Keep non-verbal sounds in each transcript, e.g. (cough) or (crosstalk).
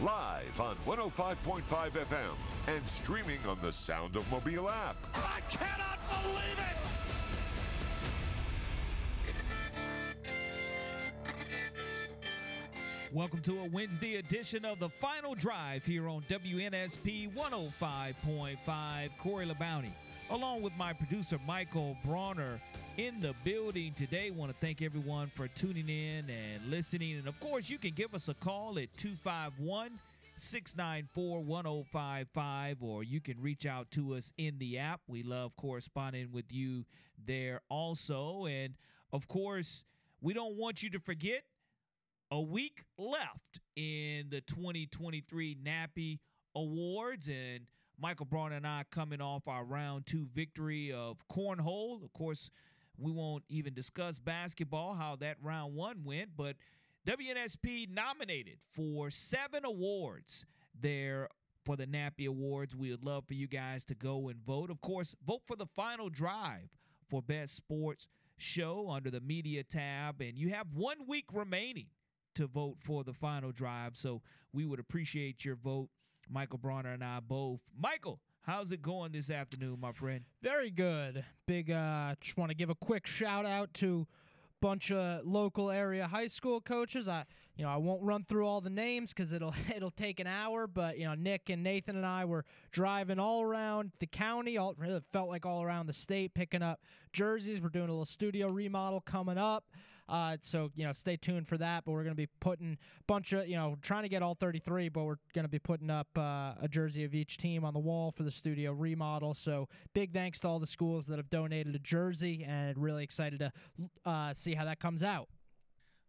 Live on 105.5 FM and streaming on the Sound of Mobile app. I cannot believe it. Welcome to a Wednesday edition of the Final Drive here on WNSP 105.5. Corey LeBounty, along with my producer Michael Bronner, in the building today. Want to thank everyone for tuning in and listening. And of course, you can give us a call at 251 694 1055, or you can reach out to us in the app. We love corresponding with you there also. And of course, we don't want you to forget a week left in the 2023 Nappie Awards, and Michael Braun and I coming off our round two victory of cornhole. Of course, we won't even discuss basketball, how that round one went, but WNSP nominated for seven awards there for the Nappie Awards. We would love for you guys to go and vote. Of course, vote for the final drive for Best Sports Show under the Media tab, and you have one week remaining to vote for the final drive. So we would appreciate your vote. Michael Bronner and I both. Michael, how's it going this afternoon, my friend? Very good. Big uh just want to give a quick shout out to bunch of local area high school coaches. I you know, I won't run through all the names cuz it'll (laughs) it'll take an hour, but you know, Nick and Nathan and I were driving all around the county, all really felt like all around the state picking up jerseys. We're doing a little studio remodel coming up. Uh, so you know, stay tuned for that. But we're going to be putting a bunch of you know, trying to get all 33, but we're going to be putting up uh, a jersey of each team on the wall for the studio remodel. So big thanks to all the schools that have donated a jersey, and really excited to uh, see how that comes out.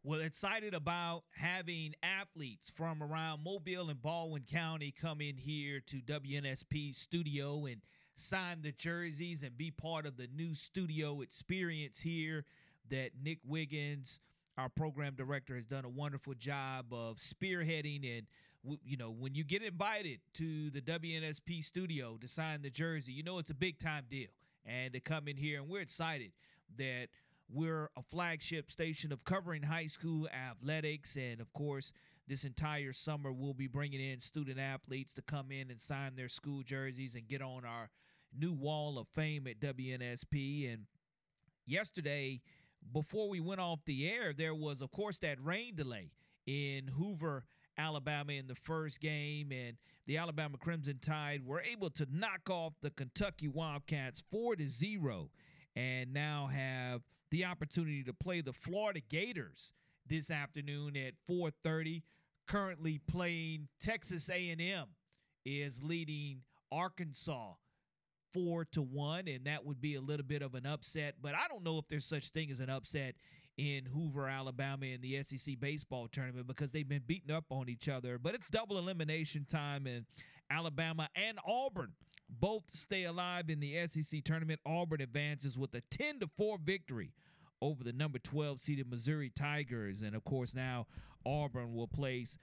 Well, excited about having athletes from around Mobile and Baldwin County come in here to WNSP studio and sign the jerseys and be part of the new studio experience here that Nick Wiggins, our program director, has done a wonderful job of spearheading. And, you know, when you get invited to the WNSP studio to sign the jersey, you know it's a big time deal. And to come in here, and we're excited that we're a flagship station of covering high school athletics. And of course, this entire summer, we'll be bringing in student athletes to come in and sign their school jerseys and get on our new wall of fame at WNSP. And yesterday, before we went off the air, there was, of course, that rain delay in Hoover, Alabama in the first game, and the Alabama Crimson Tide were able to knock off the Kentucky Wildcats 4 to 0 and now have the opportunity to play the Florida Gators this afternoon at 4:30 currently playing Texas A&M is leading Arkansas four to one, and that would be a little bit of an upset. But I don't know if there's such thing as an upset in Hoover, Alabama, in the SEC baseball tournament because they've been beating up on each other. But it's double elimination time, and Alabama and Auburn both stay alive in the SEC tournament. Auburn advances with a 10 to 4 victory over the number 12 seeded Missouri Tigers, and of course now Auburn will place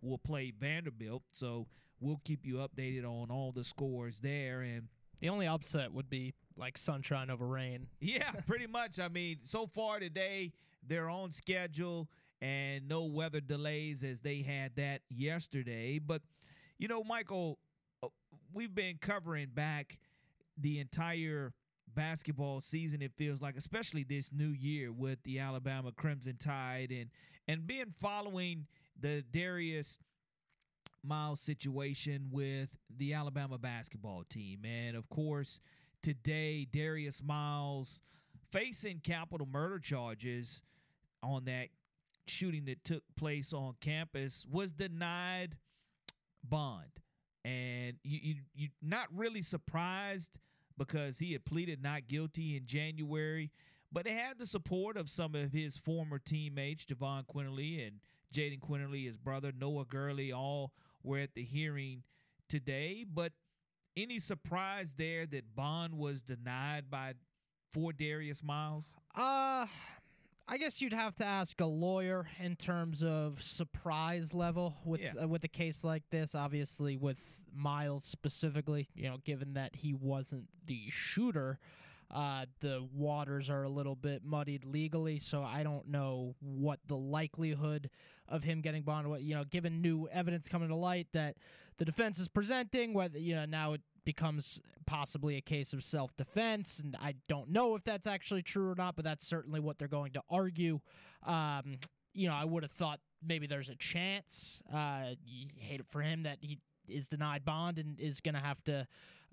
will play Vanderbilt. So we'll keep you updated on all the scores there and the only upset would be like sunshine over rain. Yeah, (laughs) pretty much. I mean, so far today, they're on schedule and no weather delays as they had that yesterday. But, you know, Michael, uh, we've been covering back the entire basketball season it feels like especially this new year with the Alabama Crimson Tide and and being following the Darius Miles situation with the Alabama basketball team. And of course, today, Darius Miles facing capital murder charges on that shooting that took place on campus was denied bond. And you, you you're not really surprised because he had pleaded not guilty in January, but it had the support of some of his former teammates, Jahvon Quinerly and Jaden Quinerly, his brother, Noah Gurley, all were at the hearing today. But any surprise there that bond was denied by for Darius Miles? Uh I guess you'd have to ask a lawyer in terms of surprise level with Yeah. uh, with a case like this. Obviously, with Miles specifically, you know, given that he wasn't the shooter, uh, the waters are a little bit muddied legally. So I don't know what the likelihood of him getting bonded. What you know, given new evidence coming to light that the defense is presenting, whether you know now it becomes possibly a case of self defense. And I don't know if that's actually true or not, but that's certainly what they're going to argue. Um, you know, I would have thought maybe there's a chance. Uh, hate it for him that he is denied bond and is going to have to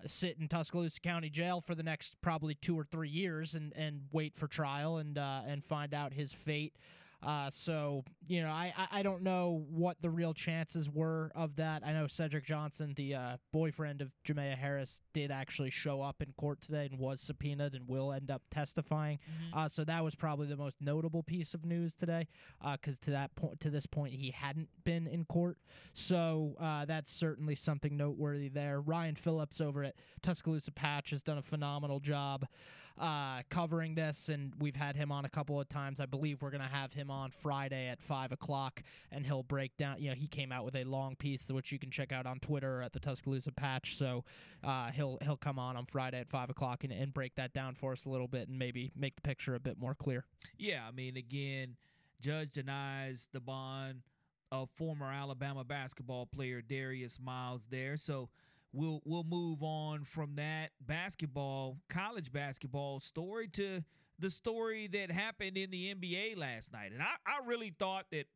sit in Tuscaloosa County Jail for the next probably two or three years and, and wait for trial and uh, and find out his fate. Uh, so you know, I, I I don't know what the real chances were of that. I know Cedric Johnson, the uh, boyfriend of Jamea Harris, did actually show up in court today and was subpoenaed and will end up testifying. Uh, so that was probably the most notable piece of news today, because to that point, to this point, he hadn't been in court. So uh, that's certainly something noteworthy there. Ryan Phillips over at Tuscaloosa Patch has done a phenomenal job uh, covering this, and we've had him on a couple of times. I believe we're going to have him on Friday at five o'clock, and he'll break down. You know, he came out with a long piece which you can check out on Twitter at the Tuscaloosa Patch. So uh, he'll he'll come on on Friday at five o'clock and, and break that down for us a little bit, and maybe make the picture a bit more clear. Yeah, I mean, again, judge denies the bond of former Alabama basketball player Darius Miles there. So we'll we'll move on from that basketball, college basketball story to the story that happened in the NBA last night. And I, I really thought that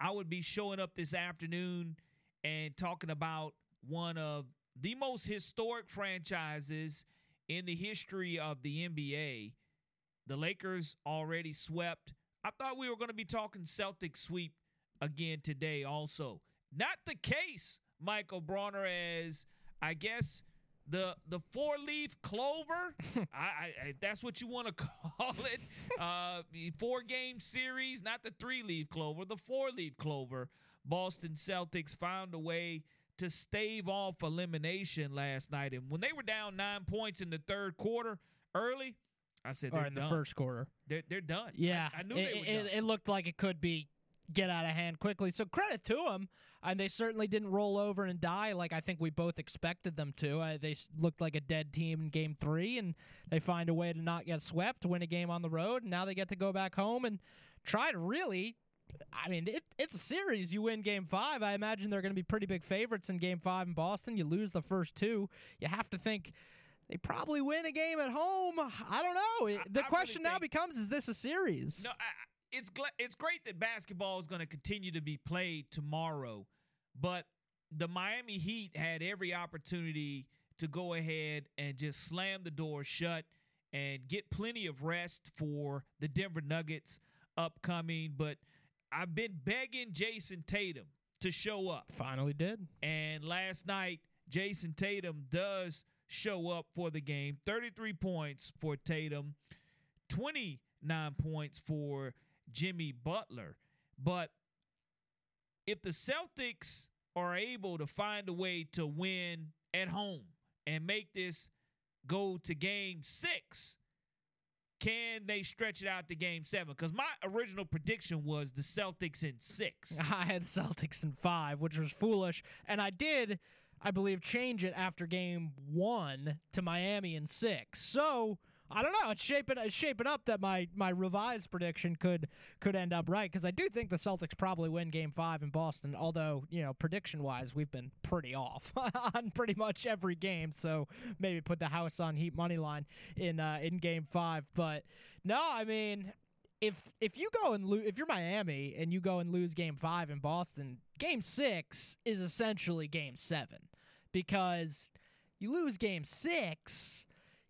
I would be showing up this afternoon and talking about one of the most historic franchises in the history of the NBA. The Lakers already swept. I thought we were going to be talking Celtic sweep again today, also. Not the case, Michael Bronner, as I guess the the four leaf clover. (laughs) I, I, if that's what you want to (laughs) call it. Uh, four game series, not the three leaf clover, the four leaf clover. Boston Celtics found a way to stave off elimination last night, and when they were down nine points in the third quarter early, I said Or they're in the first quarter. They're, they're done. I- Yeah, I, knew it, they were it, done. it looked like it could be get out of hand quickly. So credit to them, and they certainly didn't roll over and die like I think we both expected them to. Uh, they looked like a dead team in Game Three, and they find a way to not get swept, win a game on the road, and now they get to go back home and try to really. I mean, it, it's a series. You win Game Five. I imagine they're going to be pretty big favorites in Game Five in Boston. You lose the first two. You have to think. They probably win a game at home. I don't know. I- The I really question now think- becomes: Is this a series? No, I, I- it's gla- it's great that basketball is going to continue to be played tomorrow, but the Miami Heat had every opportunity to go ahead and just slam the door shut and get plenty of rest for the Denver Nuggets upcoming. But I've been begging Jayson Tatum to show up. Finally did. And last night, Jayson Tatum does show up for the game. 33 points for Tatum, 29 points for Jimmy Butler. But if the Celtics are able to find a way to win at home and make this go to game six, can they stretch it out to game seven? Because my original prediction was the Celtics in six. (laughs) I had Celtics in five, which was foolish, and I did, I believe, change it after game one to Miami in six. So I don't know. It's shaping it's shaping up that my my revised prediction could could end up right because I do think the Celtics probably win game five in Boston. Although you know prediction wise, we've been pretty off (laughs) on pretty much every game. So maybe put the house on Heat money line in uh, in game five. But no, I mean if if you go and lose, if you're Miami and you go and lose Game Five in Boston, Game Six is essentially Game Seven because you lose Game Six,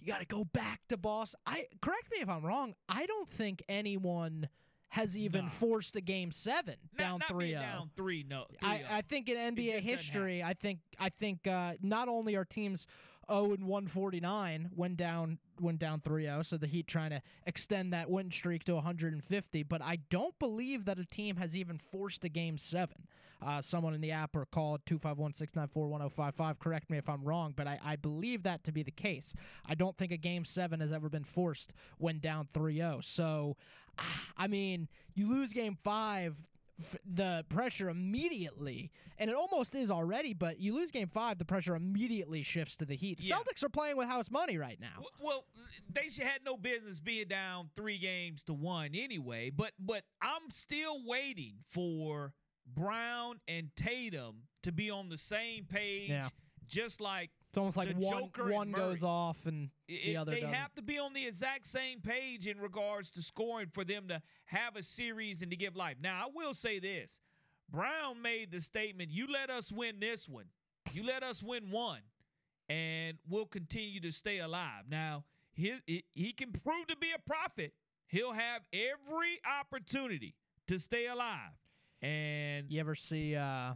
you got to go back to boss. I correct me if I'm wrong. I don't think anyone has even Nah. forced a Game Seven Not- down not three down three, no. I, 3-0. I think in NBA history, I think I think uh, not only are teams 0 and 149 when down went down 3-0 so the heat trying to extend that win streak to 150 but i don't believe that a team has even forced a game 7 uh, someone in the app or call 251-694-1055 correct me if i'm wrong but I, I believe that to be the case. I don't think a game 7 has ever been forced when down 3-0 so (sighs) i mean you lose game 5 f- the pressure immediately, and it almost is already. But you lose game five, the pressure immediately shifts to the Heat. The Yeah. Celtics are playing with house money right now. W- Well, they should had no business being down three games to one anyway. But but I'm still waiting for Brown and Tatum to be on the same page. Yeah. Just like It's almost like the one one goes off and the it- other they doesn't. have to be on the exact same page in regards to scoring for them to have a series and to give life. Now, I will say this. Brown made the statement, you let us win this one. You let us win one and we'll continue to stay alive. Now, he, he- he can prove to be a prophet. He'll have every opportunity to stay alive. And You ever see uh,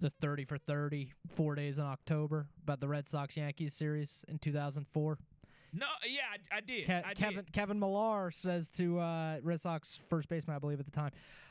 the 30 for 30 four days in October about the Red Sox Yankees series in 2004? no, yeah, I, I did. Ke- I Kevin did. Kevin Millar says to uh, Red Sox first baseman, I believe at the time,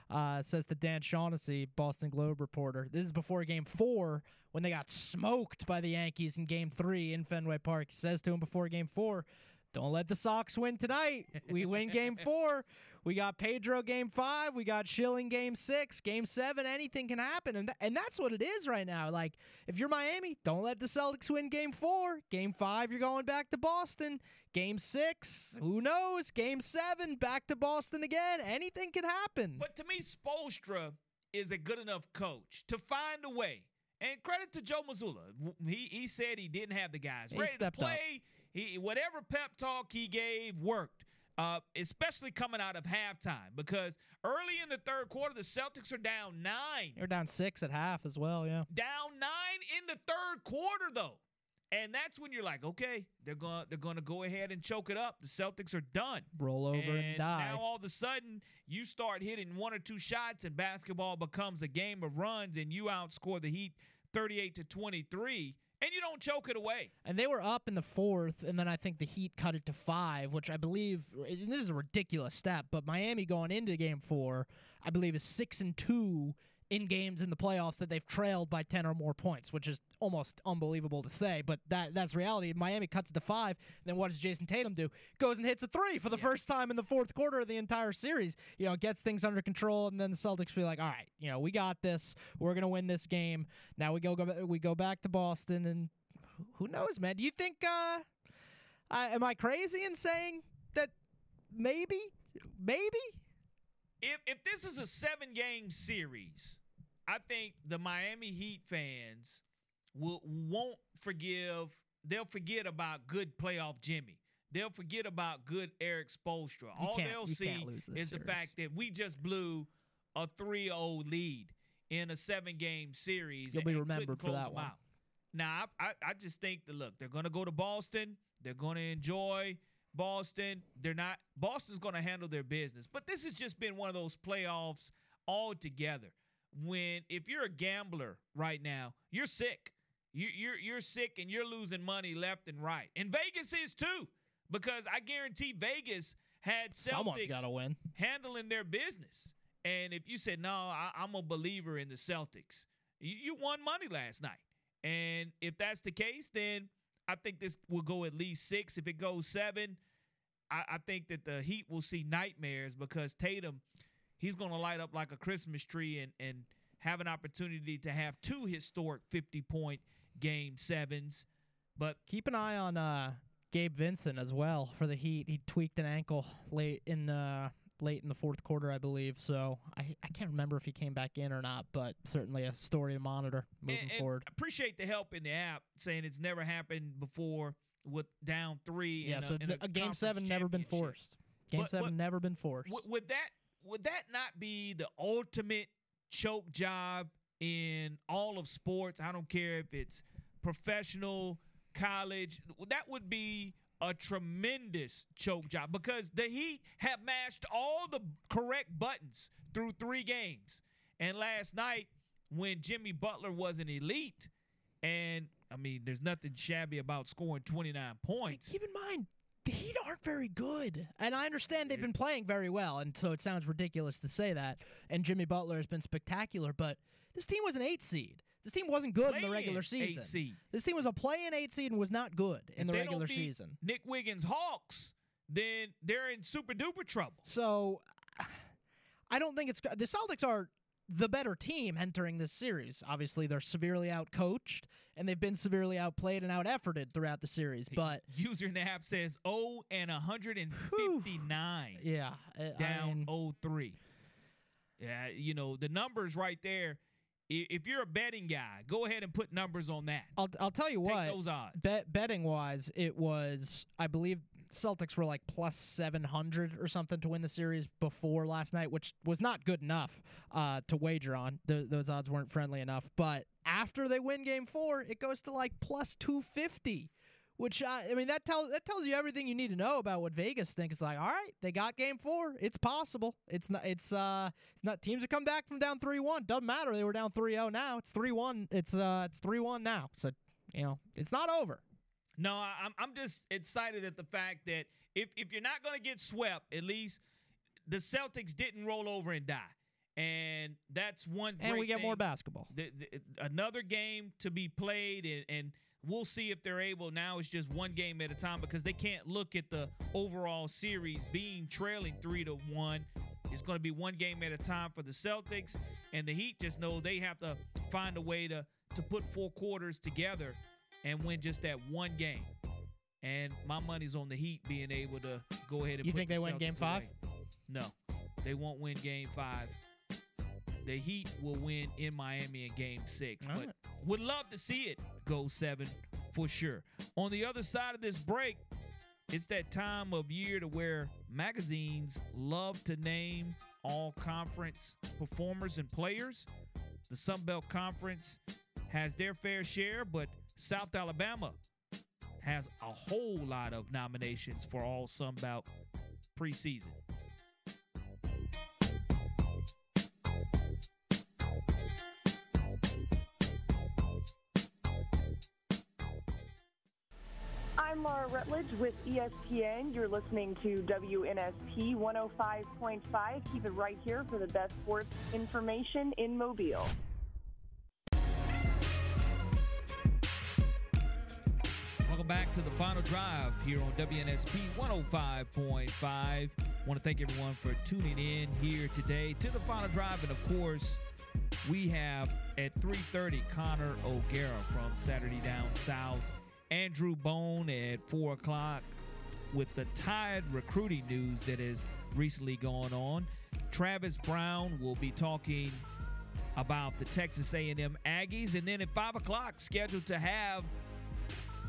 uh, says to Dan Shaughnessy, Boston Globe reporter. This is before Game Four when they got smoked by the Yankees in Game Three in Fenway Park. He says to him before Game Four, "Don't let the Sox win tonight. We win Game (laughs) Four. We got Pedro Game Five. We got Schilling Game Six. Game Seven. Anything can happen, and th- and that's what it is right now. Like if you're Miami, don't let the Celtics win Game Four. Game Five, you're going back to Boston. Game six, who knows? Game seven, back to Boston again. Anything can happen. But to me, Spoelstra is a good enough coach to find a way. And credit to Joe. W- He he said he didn't have the guys He ready to stepped up. play. He whatever pep talk he gave worked. Uh, especially coming out of halftime because early in the third quarter the Celtics are down nine, They're down six at half as well, yeah. down nine in the third quarter though, and that's when you're like, okay, they're going they're going to go ahead and choke it up. The Celtics are done. Roll over and, And die. now all of a sudden you start hitting one or two shots and basketball becomes a game of runs and you outscore the Heat 38 to 23 and you don't choke it away. And they were up in the fourth, and then I think the Heat cut it to five, which I believe this is a ridiculous step. But Miami going into Game Four, I believe, is six and two in games in the playoffs that they've trailed by ten or more points, which is almost unbelievable to say. But that that's reality. Miami cuts it to five. Then what does Jayson Tatum do? Goes and hits a three for the first time in the fourth quarter of the entire series. You know, gets things under control, and then the Celtics feel like, all right, you know, we got this. We're gonna win this game. Now we go, go we go back to Boston and who knows, man? Do you think? Uh, I, am I crazy in saying that maybe, maybe? If if this is a 7-game series, I think the Miami Heat fans will won't forgive they'll forget about good playoff Jimmy. They'll forget about good Erik Spoelstra. You All they'll see can't lose this is the fact that we just blew a 3-0 lead in a seven-game series. You'll be remembered for that one. out. Now, I, I, I just think that look, they're going to go to Boston. They're going to enjoy Boston. They're not. Boston's going to handle their business. But this has just been one of those playoffs altogether. When if you're a gambler right now, you're sick. You, you're you're sick and you're losing money left and right. And Vegas is too, because I guarantee Vegas had Celtics got to win. handling their business. And if you said, no, I, I'm a believer in the Celtics, you, you won money last night. And if that's the case, then I think this will go at least six. If it goes seven, I, I think that the Heat will see nightmares because Tatum, he's going to light up like a Christmas tree and, and have an opportunity to have two historic 50 point game sevens. But Keep an eye on uh, Gabe Vincent as well for the Heat. He tweaked an ankle late in uh, late in the fourth quarter, I believe. So I, I can't remember if he came back in or not, but certainly a story to monitor moving and, and forward. appreciate the help in the app saying it's never happened before with down three. Yeah, in a, so a a game seven never been forced. Game But- seven but- never been forced. Would, would that would that not be the ultimate choke job in all of sports? I don't care if it's professional, college. That would be a tremendous choke job because the Heat have mashed all the correct buttons through three games. And last night, when Jimmy Butler was an elite, and I mean, there's nothing shabby about scoring 29 points. Keep in mind, the Heat aren't very good. And I understand they've been playing very well, and so it sounds ridiculous to say that. And Jimmy Butler has been spectacular, but this team was an eight seed. This team wasn't good in the regular Play-in eight season. seed. This team was a play-in eight seed and was not good in If the regular season. Nick Wiggins Hawks, then they're in super duper trouble. So I don't think it's the Celtics are the better team entering this series. Obviously, they're severely outcoached and they've been severely outplayed and out efforted throughout the series. But User Nap says 0 and 159 yeah, I- I down mean, 0-3. Yeah, you know, the numbers right there. If you're a betting guy, go ahead and put numbers on that. I'll I'll tell you Take what. those odds. Bet betting wise, it was I believe Celtics were like plus seven hundred or something to win the series before last night, which was not good enough uh, to wager on. Th- those odds weren't friendly enough. But after they win Game Four, it goes to like plus two fifty. Which I, I mean that tells that tells you everything you need to know about what Vegas thinks. It's like, all right, they got Game Four. It's possible. It's not. It's uh. It's not. Teams have come back from down three one. Doesn't matter. They were down 3-0 now. It's three one. It's uh. It's three one now. So you know it's not over. No, I'm I'm just excited at the fact that if if you're not going to get swept, at least the Celtics didn't roll over and die, and that's one. and we get more basketball. The, the, another game to be played, and, and we'll see if they're able. Now it's just one game at a time because they can't look at the overall series being trailing three to one. It's going to be one game at a time for the Celtics, and the Heat just know they have to find a way to to put four quarters together and win just that one game. And my money's on the Heat being able to go ahead and. You think the they win Game Five? away. No, they won't win Game Five. The Heat will win in Miami in Game Six, All but right. would love to see it go seven for sure. On the other side of this break, it's that time of year to where magazines love to name all conference performers and players. The Sun Belt Conference has their fair share, but South Alabama has a whole lot of nominations for all Sun Belt preseason. Laura Rutledge with ESPN. You're listening to WNSP 105.5. Keep it right here for the best sports information in Mobile. Welcome back to the final drive here on WNSP 105.5. Want to thank everyone for tuning in here today to the final drive, and of course, we have at 3:30 Connor O'Gara from Saturday Down South, Andrew Bone at four o'clock with the Tide recruiting news that has recently gone on. Travis Brown will be talking about the Texas A&M Aggies, and then at five o'clock, scheduled to have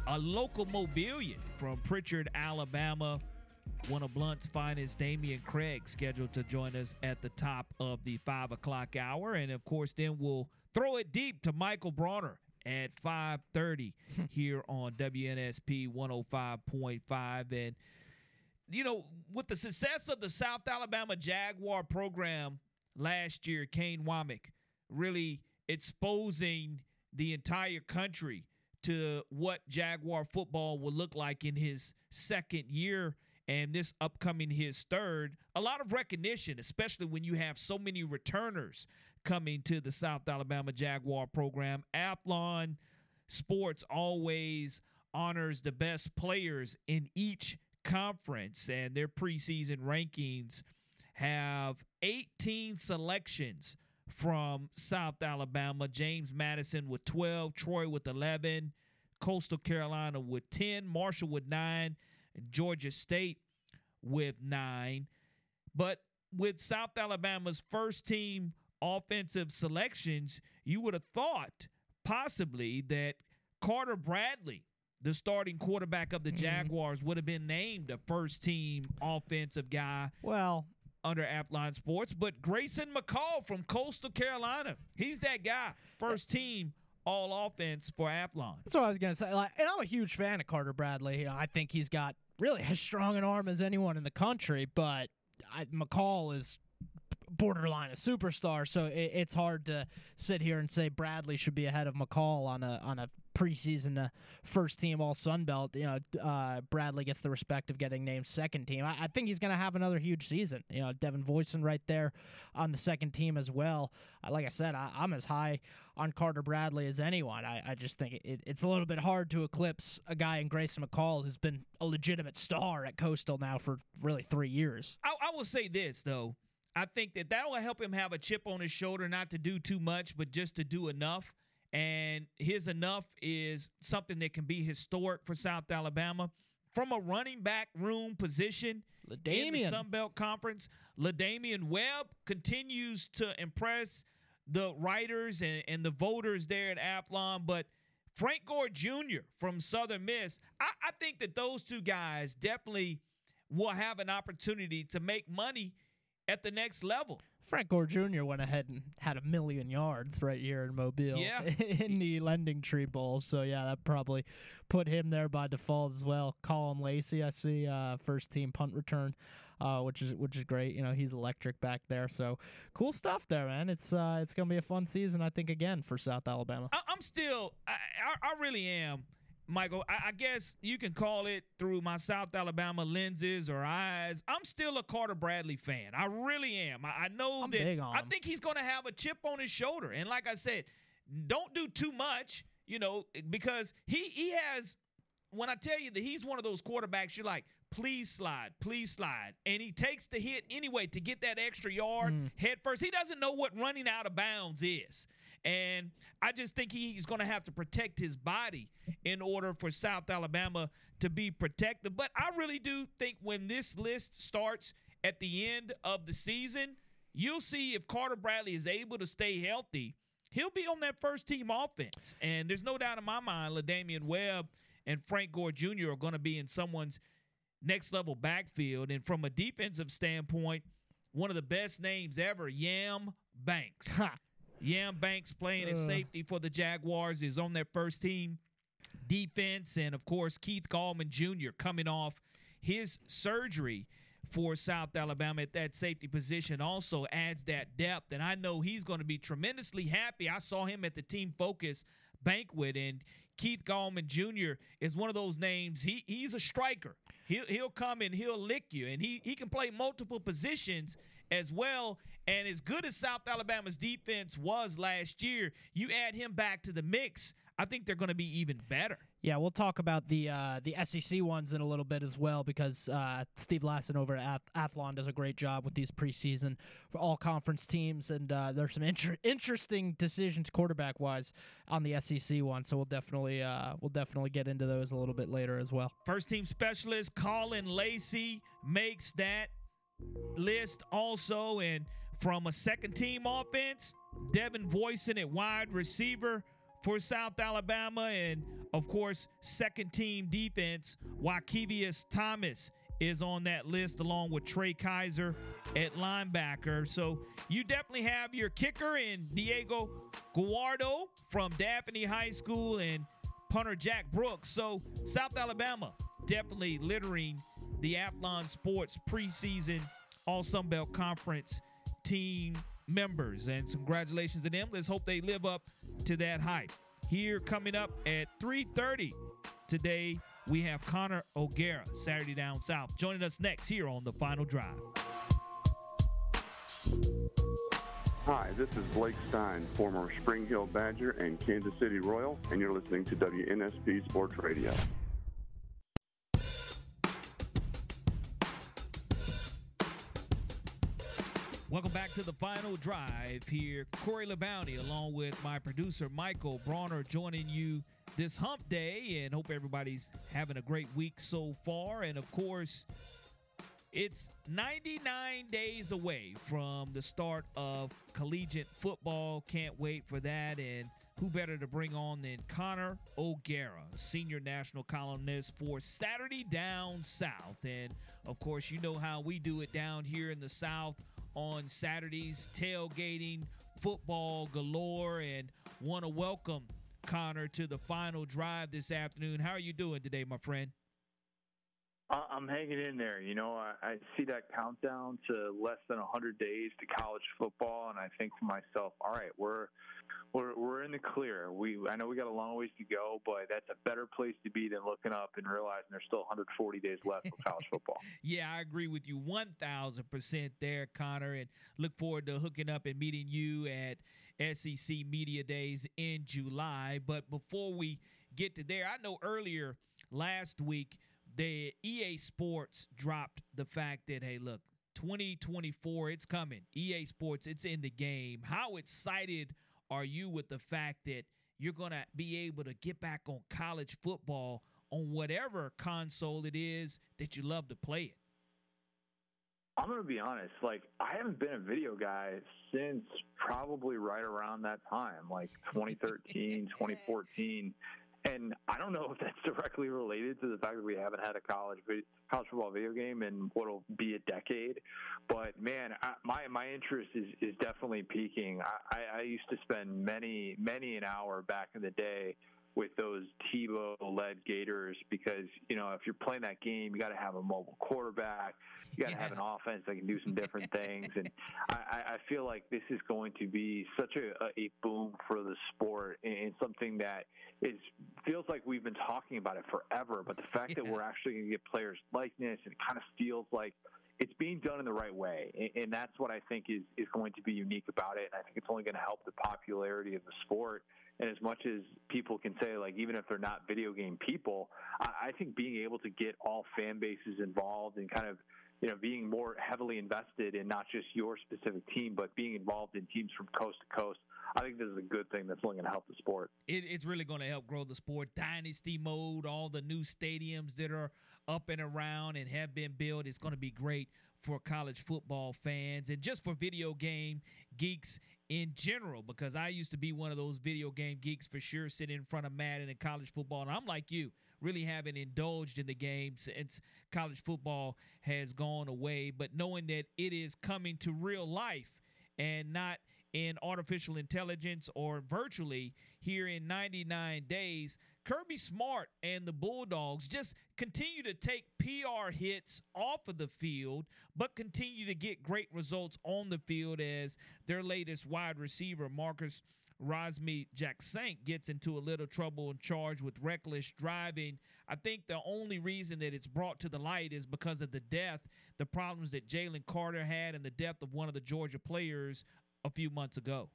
a local mobilian from Prichard, Alabama. One of Blunt's finest, Dameyune Craig, scheduled to join us at the top of the five o'clock hour, and of course, then we'll throw it deep to Michael Bronner at 5:30 hmm. here on WNSP 105.5. And you know, with the success of the South Alabama Jaguar program last year, Kane Wommack really exposing the entire country to what Jaguar football will look like in his second year and this upcoming his third. A lot of recognition, especially when you have so many returners coming to the South Alabama Jaguar program. Athlon Sports always honors the best players in each conference, and their preseason rankings have 18 selections from South Alabama. James Madison with 12, Troy with 11, Coastal Carolina with 10, Marshall with 9, and Georgia State with 9. But with South Alabama's first team offensive selections, you would have thought possibly that Carter Bradley, the starting quarterback of the mm-hmm. Jaguars, would have been named a first team offensive guy Well, under Athlon Sports, but Grayson McCall from Coastal Carolina, he's that guy. First team all offense for Athlon. that's what I was gonna say. Like, and I'm a huge fan of Carter Bradley. You know, I think he's got really as strong an arm as anyone in the country. But I, McCall is borderline a superstar, so it, it's hard to sit here and say Bradley should be ahead of McCall on a on a preseason uh, first team All Sun Belt. You know, uh, Bradley gets the respect of getting named second team. I, I think he's going to have another huge season. You know, Devin Voisin right there on the second team as well. Uh, like I said, I, am as high on Carter Bradley as anyone. I, I just think it, it's a little bit hard to eclipse a guy in Grayson McCall who's been a legitimate star at Coastal now for really three years. I, I will say this though. I think that that will help him have a chip on his shoulder, not to do too much, but just to do enough. And his enough is something that can be historic for South Alabama. From a running back room position in the Sun Belt Conference, La'Damian Webb continues to impress the writers and, and the voters there at Athlon. But Frank Gore Jr. from Southern Miss, I, I think that those two guys definitely will have an opportunity to make money – at the next level. Frank Gore Jr. went ahead and had a million yards right here in Mobile yeah. (laughs) in the Lending Tree Bowl. So, yeah, that probably put him there by default as well. Caullin Lacy, I see, uh, first team punt return. Uh, which is which is great. You know he's electric back there. So cool stuff there, man. It's uh, it's gonna be a fun season, I think, again for South Alabama. I, am still, I, I really am Michael, I, I, guess you can call it through my South Alabama lenses or eyes. I'm still a Carter Bradley fan. I really am. I, I know I'm that I think he's going to have a chip on his shoulder. And like I said, don't do too much, you know, because he he has. When I tell you that he's one of those quarterbacks, you're like, please slide, please slide. And he takes the hit anyway to get that extra yard mm. head first. He doesn't know what running out of bounds is. And I just think he's going to have to protect his body in order for South Alabama to be protected. But I really do think when this list starts at the end of the season, you'll see if Carter Bradley is able to stay healthy, he'll be on that first team offense. And there's no doubt in my mind, La'Damian Webb and Frank Gore Jr. are going to be in someone's next level backfield. And from a defensive standpoint, one of the best names ever, Yam Banks. Yam Banks playing at uh. safety for the Jaguars is on their first team defense. And of course, Keith Gallmon Jr. coming off his surgery for South Alabama at that safety position also adds that depth. And I know he's going to be tremendously happy. I saw him at the Team Focus banquet, and Keith Gallmon Jr. is one of those names. He he's a striker. He'll he'll come and he'll lick you, and he he can play multiple positions as well. And as good as South Alabama's defense was last year, you add him back to the mix. I think they're going to be even better. Yeah, we'll talk about the uh, the SEC ones in a little bit as well because uh, Steve Lassan over at Athlon does a great job with these preseason for all conference teams, and uh, there's some inter- interesting decisions quarterback wise on the SEC one. So we'll definitely uh, we'll definitely get into those a little bit later as well. First team specialist Caullin Lacy makes that list also. And from a second team offense, Devin Voisin at wide receiver for South Alabama. And of course, second team defense, Wy'Kevious Thomas is on that list along with Trey Kaiser at linebacker. So you definitely have your kicker in Diego Guajardo from Daphne High School and punter Jack Brooks. So South Alabama definitely littering the Athlon Sports preseason All Sun Belt Conference team members. And congratulations to them. Let's hope they live up to that hype. Here coming up at 3:30 today, we have Connor O'Gara, Saturday Down South, joining us next here on the Final Drive. Hi, this is Blake Stein, former Spring Hill Badger and Kansas City Royal, and you're listening to WNSP Sports Radio. Welcome back to the final drive here. Corey LeBounty, along with my producer Michael Bronner, joining you this hump day, and hope everybody's having a great week so far. And of course, it's 99 days away from the start of collegiate football. Can't wait for that. And who better to bring on than Connor O'Gara, senior national columnist for Saturday Down South. And of course, you know how we do it down here in the South on Saturdays, tailgating, football galore, and want to welcome Connor to the final drive this afternoon. How are you doing today, my friend? I'm hanging in there. You know, I, I see that countdown to less than 100 days to college football, and I think to myself, all right, we're we're we're in the clear. We I know we got a long ways to go, but that's a better place to be than looking up and realizing there's still 140 days left for college football. (laughs) yeah, I agree with you 1,000% there, Connor, and look forward to hooking up and meeting you at SEC Media Days in July. But before we get to there, I know earlier last week the EA Sports dropped the fact that hey, look, 2024, it's coming. EA Sports, it's in the game. How excited are you with the fact that you're going to be able to get back on college football on whatever console it is that you love to play it? I'm going to be honest. Like, I haven't been a video guy since probably right around that time, like (laughs) 2013, 2014. And I don't know (laughs) if that's directly related to the fact that we haven't had a college college football video game in what'll be a decade. But man, I, my my interest is is definitely peaking. I, I used to spend many many an hour back in the day with those Tebow led Gators because, you know, if you're playing that game, you got to have a mobile quarterback. You got to yeah. have an offense that can do some different things. And (laughs) I, I feel like this is going to be such a, a boom for the sport and something that is feels like we've been talking about it forever. But the fact yeah. that we're actually going to get players likeness, it kind of feels like it's being done in the right way, and that's what I think is is going to be unique about it. And I think it's only going to help the popularity of the sport and as much as people can say, like, even if they're not video game people, I, I think being able to get all fan bases involved and kind of you know, being more heavily invested in not just your specific team, but being involved in teams from coast to coast. I think this is a good thing that's only going to help the sport. It, it's really going to help grow the sport. Dynasty mode, all the new stadiums that are up and around and have been built. It's going to be great for college football fans and just for video game geeks in general because I used to be one of those video game geeks for sure, sitting in front of Madden and college football. And I'm like you, really haven't indulged in the game since college football has gone away. But knowing that it is coming to real life and not in artificial intelligence or virtually here in 99 days, Kirby Smart and the Bulldogs just continue to take PR hits off of the field, but continue to get great results on the field as their latest wide receiver, Marcus Rosemy Jackson, gets into a little trouble and charged with reckless driving. I think the only reason that it's brought to the light is because of the death, the problems that Jalen Carter had, and the death of one of the Georgia players a few months ago.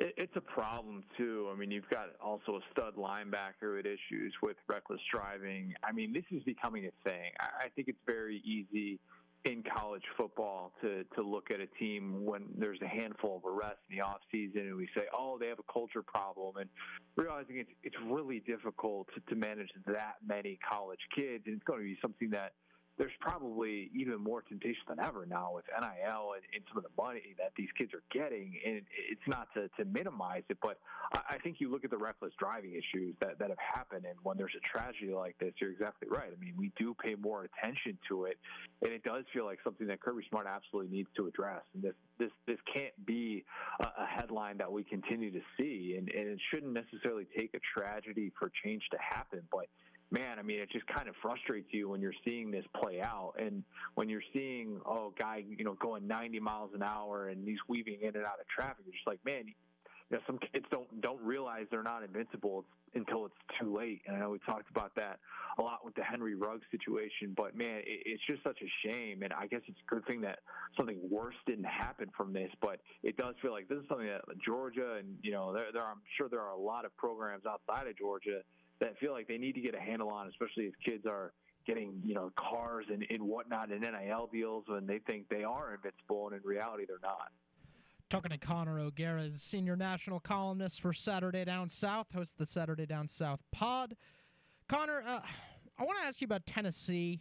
It's a problem too. I mean, you've got also a stud linebacker with issues with reckless driving. I mean, this is becoming a thing. I think it's very easy in college football to to look at a team when there's a handful of arrests in the off season and we say, oh, they have a culture problem, and realizing it's it's really difficult to, to manage that many college kids, and it's going to be something that there's probably even more temptation than ever now with NIL and, and, some of the money that these kids are getting. And it's not to, to minimize it, but I, think you look at the reckless driving issues that, that have happened. And when there's a tragedy like this, you're exactly right. I mean, we do pay more attention to it. And it does feel like something that Kirby Smart absolutely needs to address. And this, this, this can't be a, a headline that we continue to see. And, and it shouldn't necessarily take a tragedy for change to happen. But man, I mean, it just kind of frustrates you when you're seeing this play out, and when you're seeing oh, guy, you know, going 90 miles an hour and he's weaving in and out of traffic. You're just like, man, you know, some kids don't don't realize they're not invincible until it's too late. And I know we talked about that a lot with the Henry Ruggs situation, but man, it, it's just such a shame. And I guess it's a good thing that something worse didn't happen from this. But it does feel like this is something that Georgia and you know, there, there I'm sure there are a lot of programs outside of Georgia that feel like they need to get a handle on, especially if kids are getting you know cars and, and whatnot and NIL deals when they think they are invincible, and in reality they're not. Talking to Connor O'Gara, senior national columnist for Saturday Down South, hosts the Saturday Down South pod. Connor, uh, I want to ask you about Tennessee.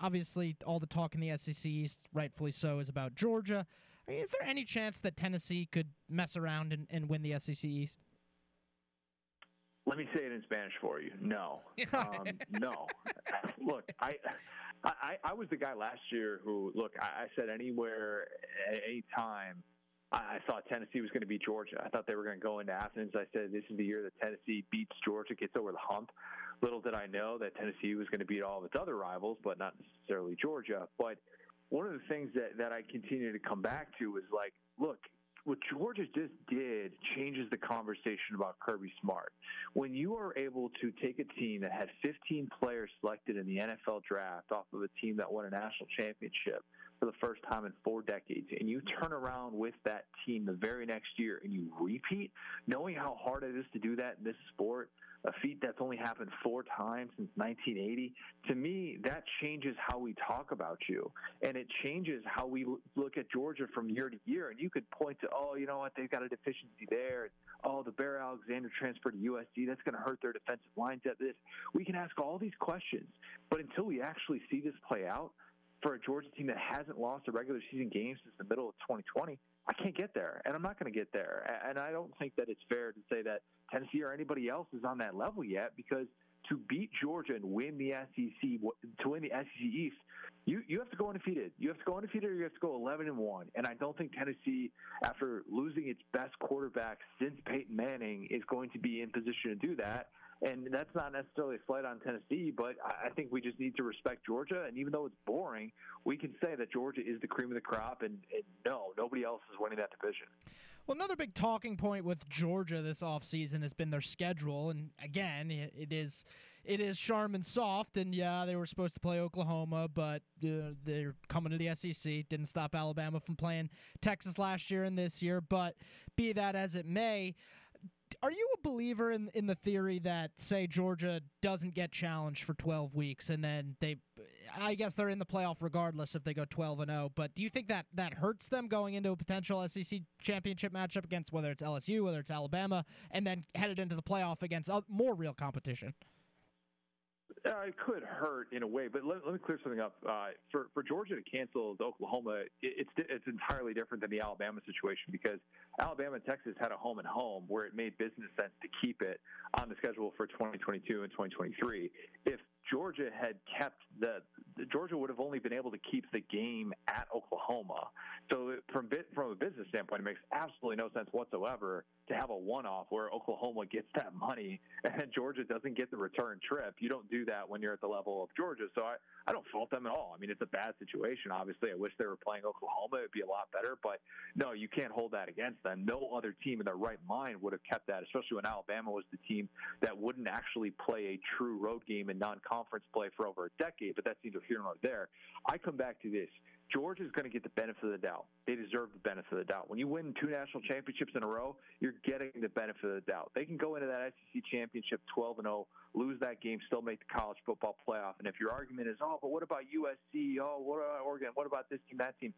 Obviously, all the talk in the SEC East, rightfully so, is about Georgia. I mean, is there any chance that Tennessee could mess around and, and win the SEC East? Let me say it in Spanish for you. No, (laughs) um, no. (laughs) look, I, I, I was the guy last year who, look, I, I said anywhere, at any time, I thought Tennessee was going to beat Georgia. I thought they were going to go into Athens. I said this is the year that Tennessee beats Georgia, gets over the hump. little did I know that Tennessee was going to beat all of its other rivals, but not necessarily Georgia. But one of the things that, that I continue to come back to is like, look, what Georgia just did changes the conversation about Kirby Smart. When you are able to take a team that had 15 players selected in the NFL draft off of a team that won a national championship for the first time in four decades, and you turn around with that team the very next year and you repeat, knowing how hard it is to do that in this sport, a feat that's only happened four times since 1980, to me, that changes how we talk about you. And it changes how we look at Georgia from year to year. And you could point to, oh, you know what, they've got a deficiency there. Oh, the Bear Alexander transfer to USC, that's going to hurt their defensive lines at this. We can ask all these questions. But until we actually see this play out, for a Georgia team that hasn't lost a regular season game since the middle of 2020, I can't get there, and I'm not going to get there. And I don't think that it's fair to say that Tennessee or anybody else is on that level yet because to beat Georgia and win the SEC to win the SEC East, you you have to go undefeated. You have to go undefeated, or you have to go 11 and one. And I don't think Tennessee, after losing its best quarterback since Peyton Manning, is going to be in position to do that. And that's not necessarily a slight on Tennessee, but I think we just need to respect Georgia. And even though it's boring, we can say that Georgia is the cream of the crop, and, and no, nobody else is winning that division. Well, another big talking point with Georgia this offseason has been their schedule, and again, it is it is Charmin soft, and yeah, they were supposed to play Oklahoma, but uh, they're coming to the SEC. Didn't stop Alabama from playing Texas last year and this year, but be that as it may, are you a believer in in the theory that say Georgia doesn't get challenged for 12 weeks and then they I guess they're in the playoff regardless if they go 12 and 0, but do you think that that hurts them going into a potential SEC championship matchup against whether it's LSU, whether it's Alabama and then headed into the playoff against uh, more real competition? Uh, it could hurt in a way, but let, let me clear something up. Uh, for for Georgia to cancel Oklahoma, it, it's it's entirely different than the Alabama situation because Alabama and Texas had a home and home where it made business sense to keep it on the schedule for 2022 and 2023. If Georgia had kept the, Georgia would have only been able to keep the game at Oklahoma. So from from a business standpoint, it makes absolutely no sense whatsoever to have a one-off where Oklahoma gets that money and Georgia doesn't get the return trip. You don't do that when you're at the level of Georgia. So I, I don't fault them at all. I mean, it's a bad situation. Obviously, I wish they were playing Oklahoma. It'd be a lot better. But no, you can't hold that against them. No other team in their right mind would have kept that, especially when Alabama was the team that wouldn't actually play a true road game in non-conference play for over a decade. But that's neither here nor there. I come back to this. Georgia is going to get the benefit of the doubt. They deserve the benefit of the doubt. When you win two national championships in a row, you're getting the benefit of the doubt. They can go into that SEC championship 12 and 0, lose that game, still make the college football playoff. And if your argument is, oh, but what about USC? Oh, what about Oregon? What about this team, that team?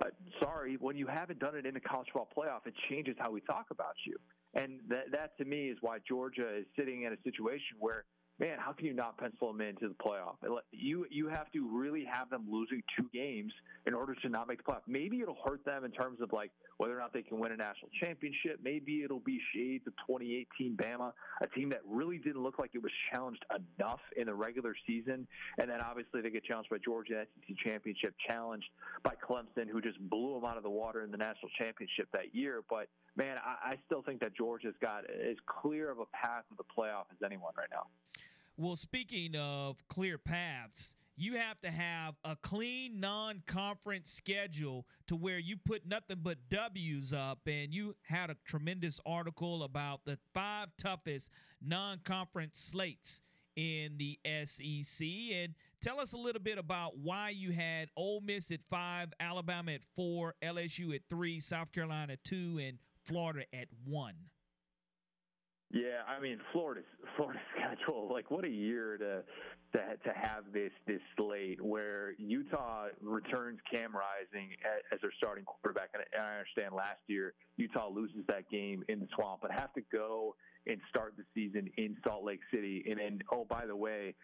Uh, sorry, when you haven't done it in the college football playoff, it changes how we talk about you. And that, that to me is why Georgia is sitting in a situation where man, how can you not pencil them into the playoff? You you have to really have them losing two games in order to not make the playoff. Maybe it'll hurt them in terms of like whether or not they can win a national championship. Maybe it'll be shades of 2018 Bama, a team that really didn't look like it was challenged enough in the regular season, and then obviously they get challenged by Georgia in SEC championship, challenged by Clemson, who just blew them out of the water in the national championship that year. But man, I, I still think that Georgia's got as clear of a path to the playoff as anyone right now. Well, speaking of clear paths, you have to have a clean non conference schedule to where you put nothing but W's up. And you had a tremendous article about the five toughest non conference slates in the SEC. And tell us a little bit about why you had Ole Miss at five, Alabama at four, LSU at three, South Carolina at two, and Florida at one. Yeah, I mean Florida's Florida's (laughs) schedule. Like, what a year to to to have this this slate where Utah returns Cam Rising as their starting quarterback. And I understand last year Utah loses that game in the swamp, but have to go and start the season in Salt Lake City. And then, oh by the way,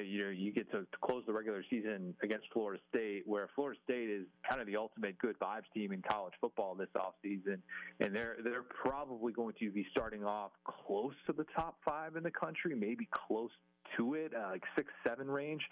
you know, you get to close the regular season against Florida State, where Florida State is kind of the ultimate good vibes team in college football this offseason. And they're they're probably going to be starting off close to the top five in the country, maybe close to it, uh, like six, seven range.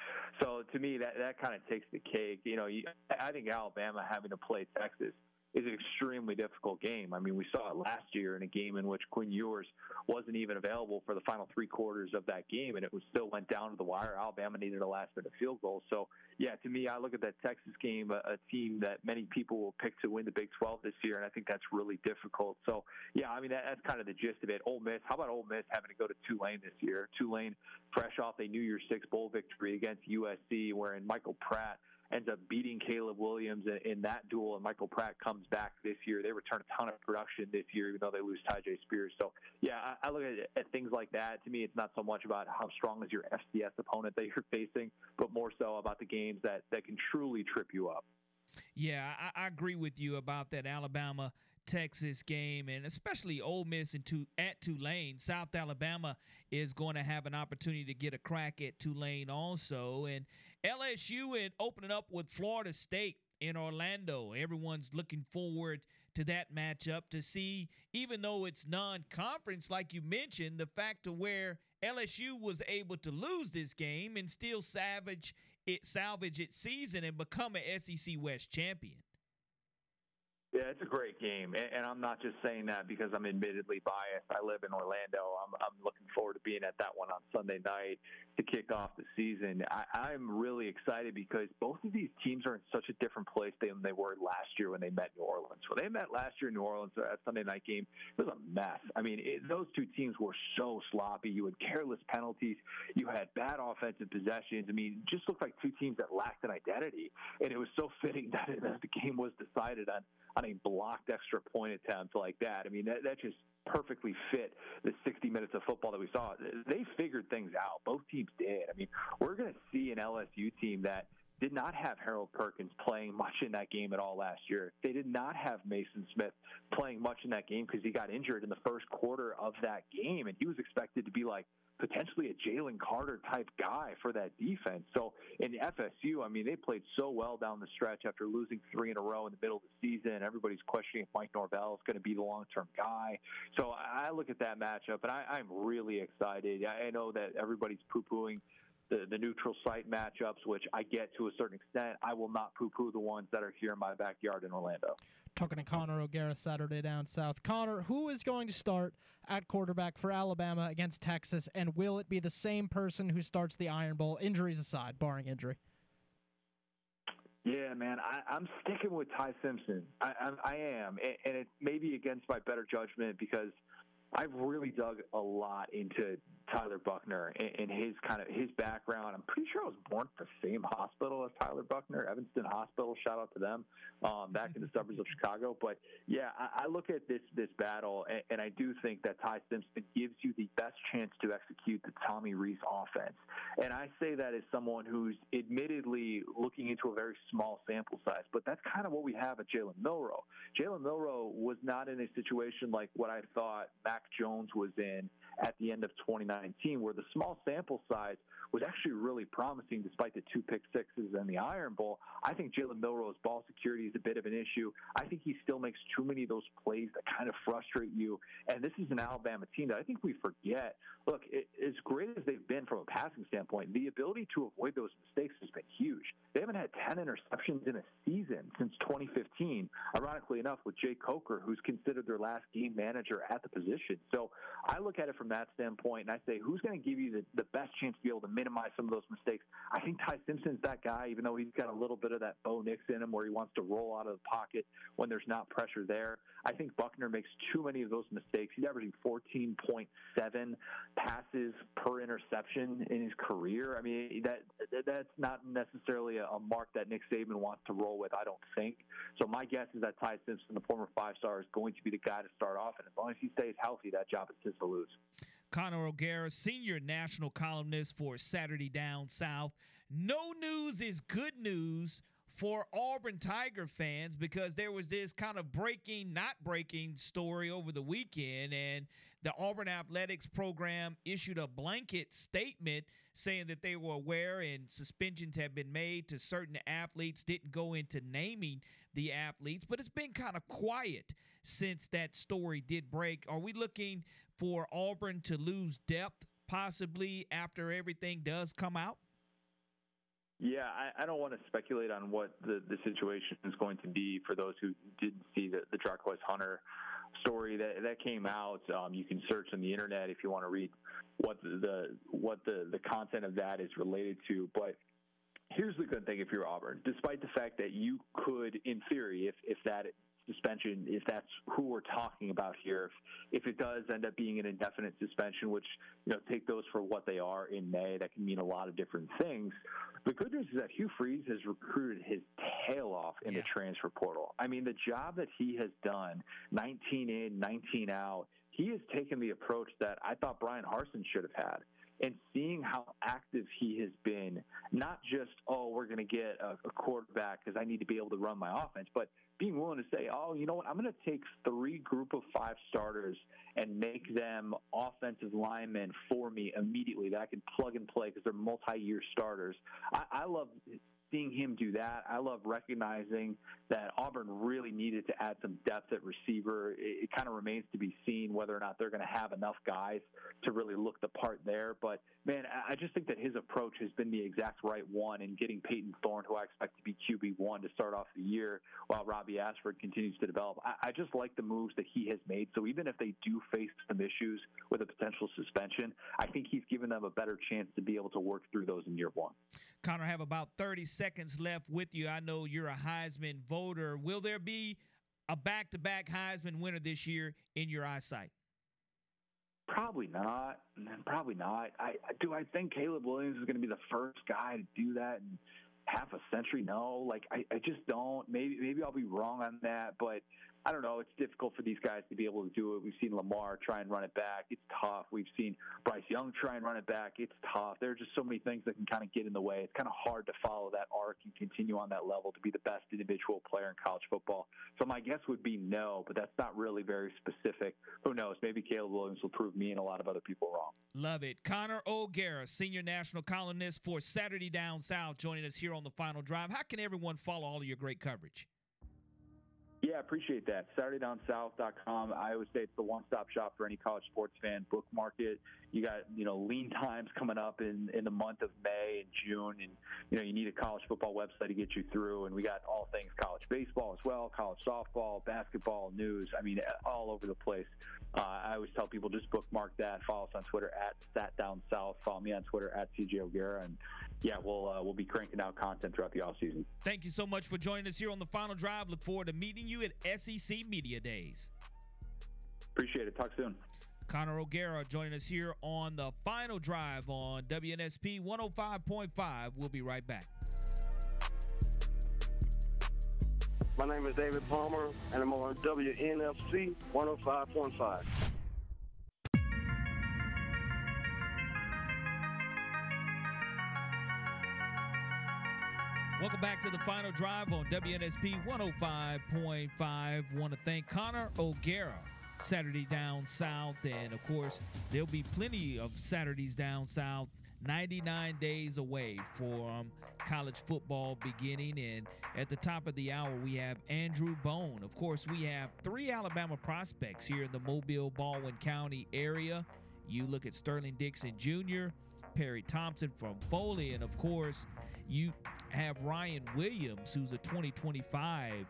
So to me, that that kind of takes the cake. You know, you, I think Alabama having to play Texas is an extremely difficult game. I mean, we saw it last year in a game in which Quinn Ewers wasn't even available for the final three quarters of that game, and it was still went down to the wire. Alabama needed a last minute field goal. So, yeah, to me, I look at that Texas game, a, a team that many people will pick to win the Big 12 this year, and I think that's really difficult. So, yeah, I mean, that, that's kind of the gist of it. Ole Miss, how about Ole Miss having to go to Tulane this year? Tulane, fresh off a New Year's Six bowl victory against USC, wherein Michael Pratt ends up beating Caleb Williams in, in, that duel, and Michael Pratt comes back this year. They return a ton of production this year, even though they lose Tyjae Spears. So, yeah, I, I look at, at, things like that. To me, it's not so much about how strong is your FCS opponent that you're (laughs) facing, but more so about the games that, that can truly trip you up. Yeah, I, I agree with you about that Alabama Texas game, and especially Ole Miss and to, at Tulane. South Alabama is going to have an opportunity to get a crack at Tulane also, and LSU and opening up with Florida State in Orlando. Everyone's looking forward to that matchup to see, even though it's non-conference, like you mentioned, the fact of where LSU was able to lose this game and still salvage it, salvage its season and become an SEC West champion. Yeah, it's a great game, and, I'm not just saying that because I'm admittedly biased. I live in Orlando. I'm, I'm looking forward to being at that one on Sunday night to kick off the season. I, I'm really excited because both of these teams are in such a different place than they were last year when they met New Orleans. When they met last year in New Orleans, that Sunday night game, it was a mess. I mean, it, those two teams were so sloppy. You had careless penalties. You had bad offensive possessions. I mean, it just looked like two teams that lacked an identity, and it was so fitting (laughs) that the game was decided on on a blocked extra point attempt like that. I mean, that, that just perfectly fit the 60 minutes of football that we saw. They figured things out. Both teams did. I mean, we're going to see an LSU team that did not have Harold Perkins playing much in that game at all last year. They did not have Mason Smith playing much in that game because he got injured in the first quarter of that game, and he was expected to be like potentially a Jalen Carter type guy for that defense. So in FSU, I mean, they played so well down the stretch after losing three in a row in the middle of the season. Everybody's questioning if Mike Norvell is going to be the long term guy. So I look at that matchup and I, I'm really excited. I know that everybody's poo pooing the, the neutral site matchups, which I get to a certain extent. I will not poo poo the ones that are here in my backyard in Orlando. Talking to Connor O'Gara Saturday Down South. Connor, who is going to start at quarterback for Alabama against Texas, and will it be the same person who starts the Iron Bowl, injuries aside, barring injury? Yeah, man, I, am sticking with Ty Simpson. I, I, I am, and it may be against my better judgment because – I've really dug a lot into Tyler Buchner and, his kind of his background. I'm pretty sure I was born at the same hospital as Tyler Buchner, Evanston Hospital. Shout out to them, um, back in the suburbs of Chicago. But yeah, I, I look at this this battle, and, and, I do think that Ty Simpson gives you the best chance to execute the Tommy Rees offense. And I say that as someone who's admittedly looking into a very small sample size, but that's kind of what we have at Jalen Milroe. Jalen Milroe was not in a situation like what I thought Mac Jones was in at the end of 2019, where the small sample size was actually really promising despite the two pick sixes and the Iron Bowl. I think Jalen Milroe's ball security is a bit of an issue. I think he still makes too many of those plays that kind of frustrate you. And this is an Alabama team that I think we forget. Look, it, as great as they've been from a passing standpoint, the ability to avoid those mistakes has been huge. They haven't had 10 interceptions in a season since 2015, ironically enough, with Jake Coker, who's considered their last game manager at the position. So I look at it from that standpoint and I say, who's going to give you the, the best chance to be able to minimize some of those mistakes. I think Ty Simpson's that guy, even though he's got a little bit of that Bo Nix in him where he wants to roll out of the pocket when there's not pressure there. I think Buchner makes too many of those mistakes. He's averaging 14.7 passes per interception in his career. I mean, that that's not necessarily a, a mark that Nick Saban wants to roll with, I don't think. So my guess is that Ty Simpson, the former five star, is going to be the guy to start off. And as long as he stays healthy, that job is his to lose. Connor O'Gara, senior national columnist for Saturday Down South. No news is good news for Auburn Tiger fans because there was this kind of breaking, not breaking story over the weekend, and the Auburn Athletics program issued a blanket statement saying that they were aware and suspensions have been made to certain athletes, didn't go into naming the athletes, but it's been kind of quiet since that story did break. Are we looking for Auburn to lose depth possibly after everything does come out? Yeah, I, I don't want to speculate on what the, the situation is going to be for those who didn't see the, the Jarquez Hunter story that that came out. Um, you can search on the internet if you want to read what the, the what the, the content of that is related to. But here's the good thing if you're Auburn, despite the fact that you could, in theory, if if that suspension, if that's who we're talking about here, if, if it does end up being an indefinite suspension, which, you know, take those for what they are in May, that can mean a lot of different things. The good news is that Hugh Freeze has recruited his tail off in yeah. the transfer portal. I mean, the job that he has done, 19 in, 19 out, he has taken the approach that I thought Bryan Harsin should have had and seeing how active he has been, not just, oh, we're going to get a, a quarterback because I need to be able to run my offense, but being willing to say, oh, you know what, I'm going to take three group of five starters and make them offensive linemen for me immediately that I can plug and play because they're multi year starters. I, I love seeing him do that. I love recognizing that Auburn really needed to add some depth at receiver. It, it kind of remains to be seen whether or not they're going to have enough guys to really look the part there. But man, I just think that his approach has been the exact right one in getting Payton Thorne, who I expect to be QB one to start off the year, while Robbie Ashford continues to develop. I, I just like the moves that he has made. So even if they do face some issues with a potential suspension, I think he's given them a better chance to be able to work through those in year one. Connor, have about 30 seconds left with you. I know you're a Heisman voter. Will there be a back to back Heisman winner this year in your eyesight? Probably not. Probably not. I do. I think Caleb Williams is going to be the first guy to do that in half a century. No, like I, I just don't. Maybe maybe I'll be wrong on that, but I don't know. It's difficult for these guys to be able to do it. We've seen Lamar try and run it back. It's tough. We've seen Bryce Young try and run it back. It's tough. There are just so many things that can kind of get in the way. It's kind of hard to follow that arc and continue on that level to be the best individual player in college football. So my guess would be no, but that's not really very specific. Who knows? Maybe Caleb Williams will prove me and a lot of other people wrong. Love it. Connor O'Gara, senior national columnist for Saturday Down South, joining us here on the final drive. How can everyone follow all of your great coverage? Yeah, appreciate that. SaturdayDownSouth.com. I always say it's the one-stop shop for any college sports fan. Bookmark it. You got you know lean times coming up in in the month of May and June, and you know you need a college football website to get you through. And we got all things college baseball as well, college softball, basketball, news. I mean, all over the place. Uh, I always tell people just bookmark that. Follow us on Twitter at SatDownSouth. Follow me on Twitter at CJ O'Gara, and yeah, we'll uh, we'll be cranking out content throughout the off season. Thank you so much for joining us here on the final drive. Look forward to meeting you at SEC Media Days. Appreciate it. Talk soon. Connor O'Gara joining us here on the final drive on WNSP 105.5. We'll be right back. My name is David Palmer, and I'm on WNFC 105.5. Welcome back to the final drive on WNSP 105.5. Want to thank Connor O'Gara, Saturday Down South. And of course, there'll be plenty of Saturdays Down South 99 days away from college football beginning. And at the top of the hour, we have Andrew Bone. Of course, we have three Alabama prospects here in the Mobile Baldwin County area. You look at Sterling Dixon Jr., Perry Thompson from Foley, and of course, you have Ryan Williams, who's a 2025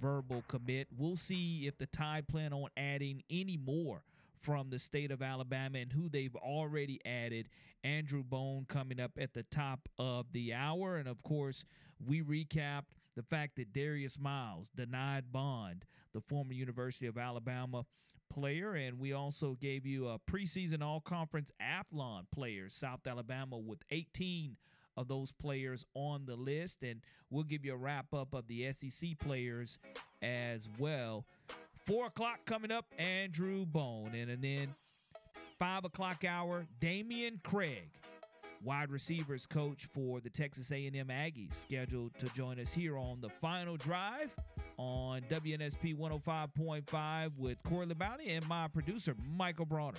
verbal commit. We'll see if the Tide plan on adding any more from the state of Alabama and who they've already added. Andrew Bone coming up at the top of the hour. And of course, we recapped the fact that Darius Miles denied bond, the former University of Alabama player. And we also gave you a preseason all conference Athlon player, South Alabama, with 18 of those players on the list. And we'll give you a wrap up of the SEC players as well. Four o'clock coming up, Andrew Bone. And, and then five o'clock hour, Dameyune Craig, wide receivers coach for the Texas A&M Aggies, scheduled to join us here on the final drive on WNSP 105.5 with Corey Bounty and my producer, Michael Bronner.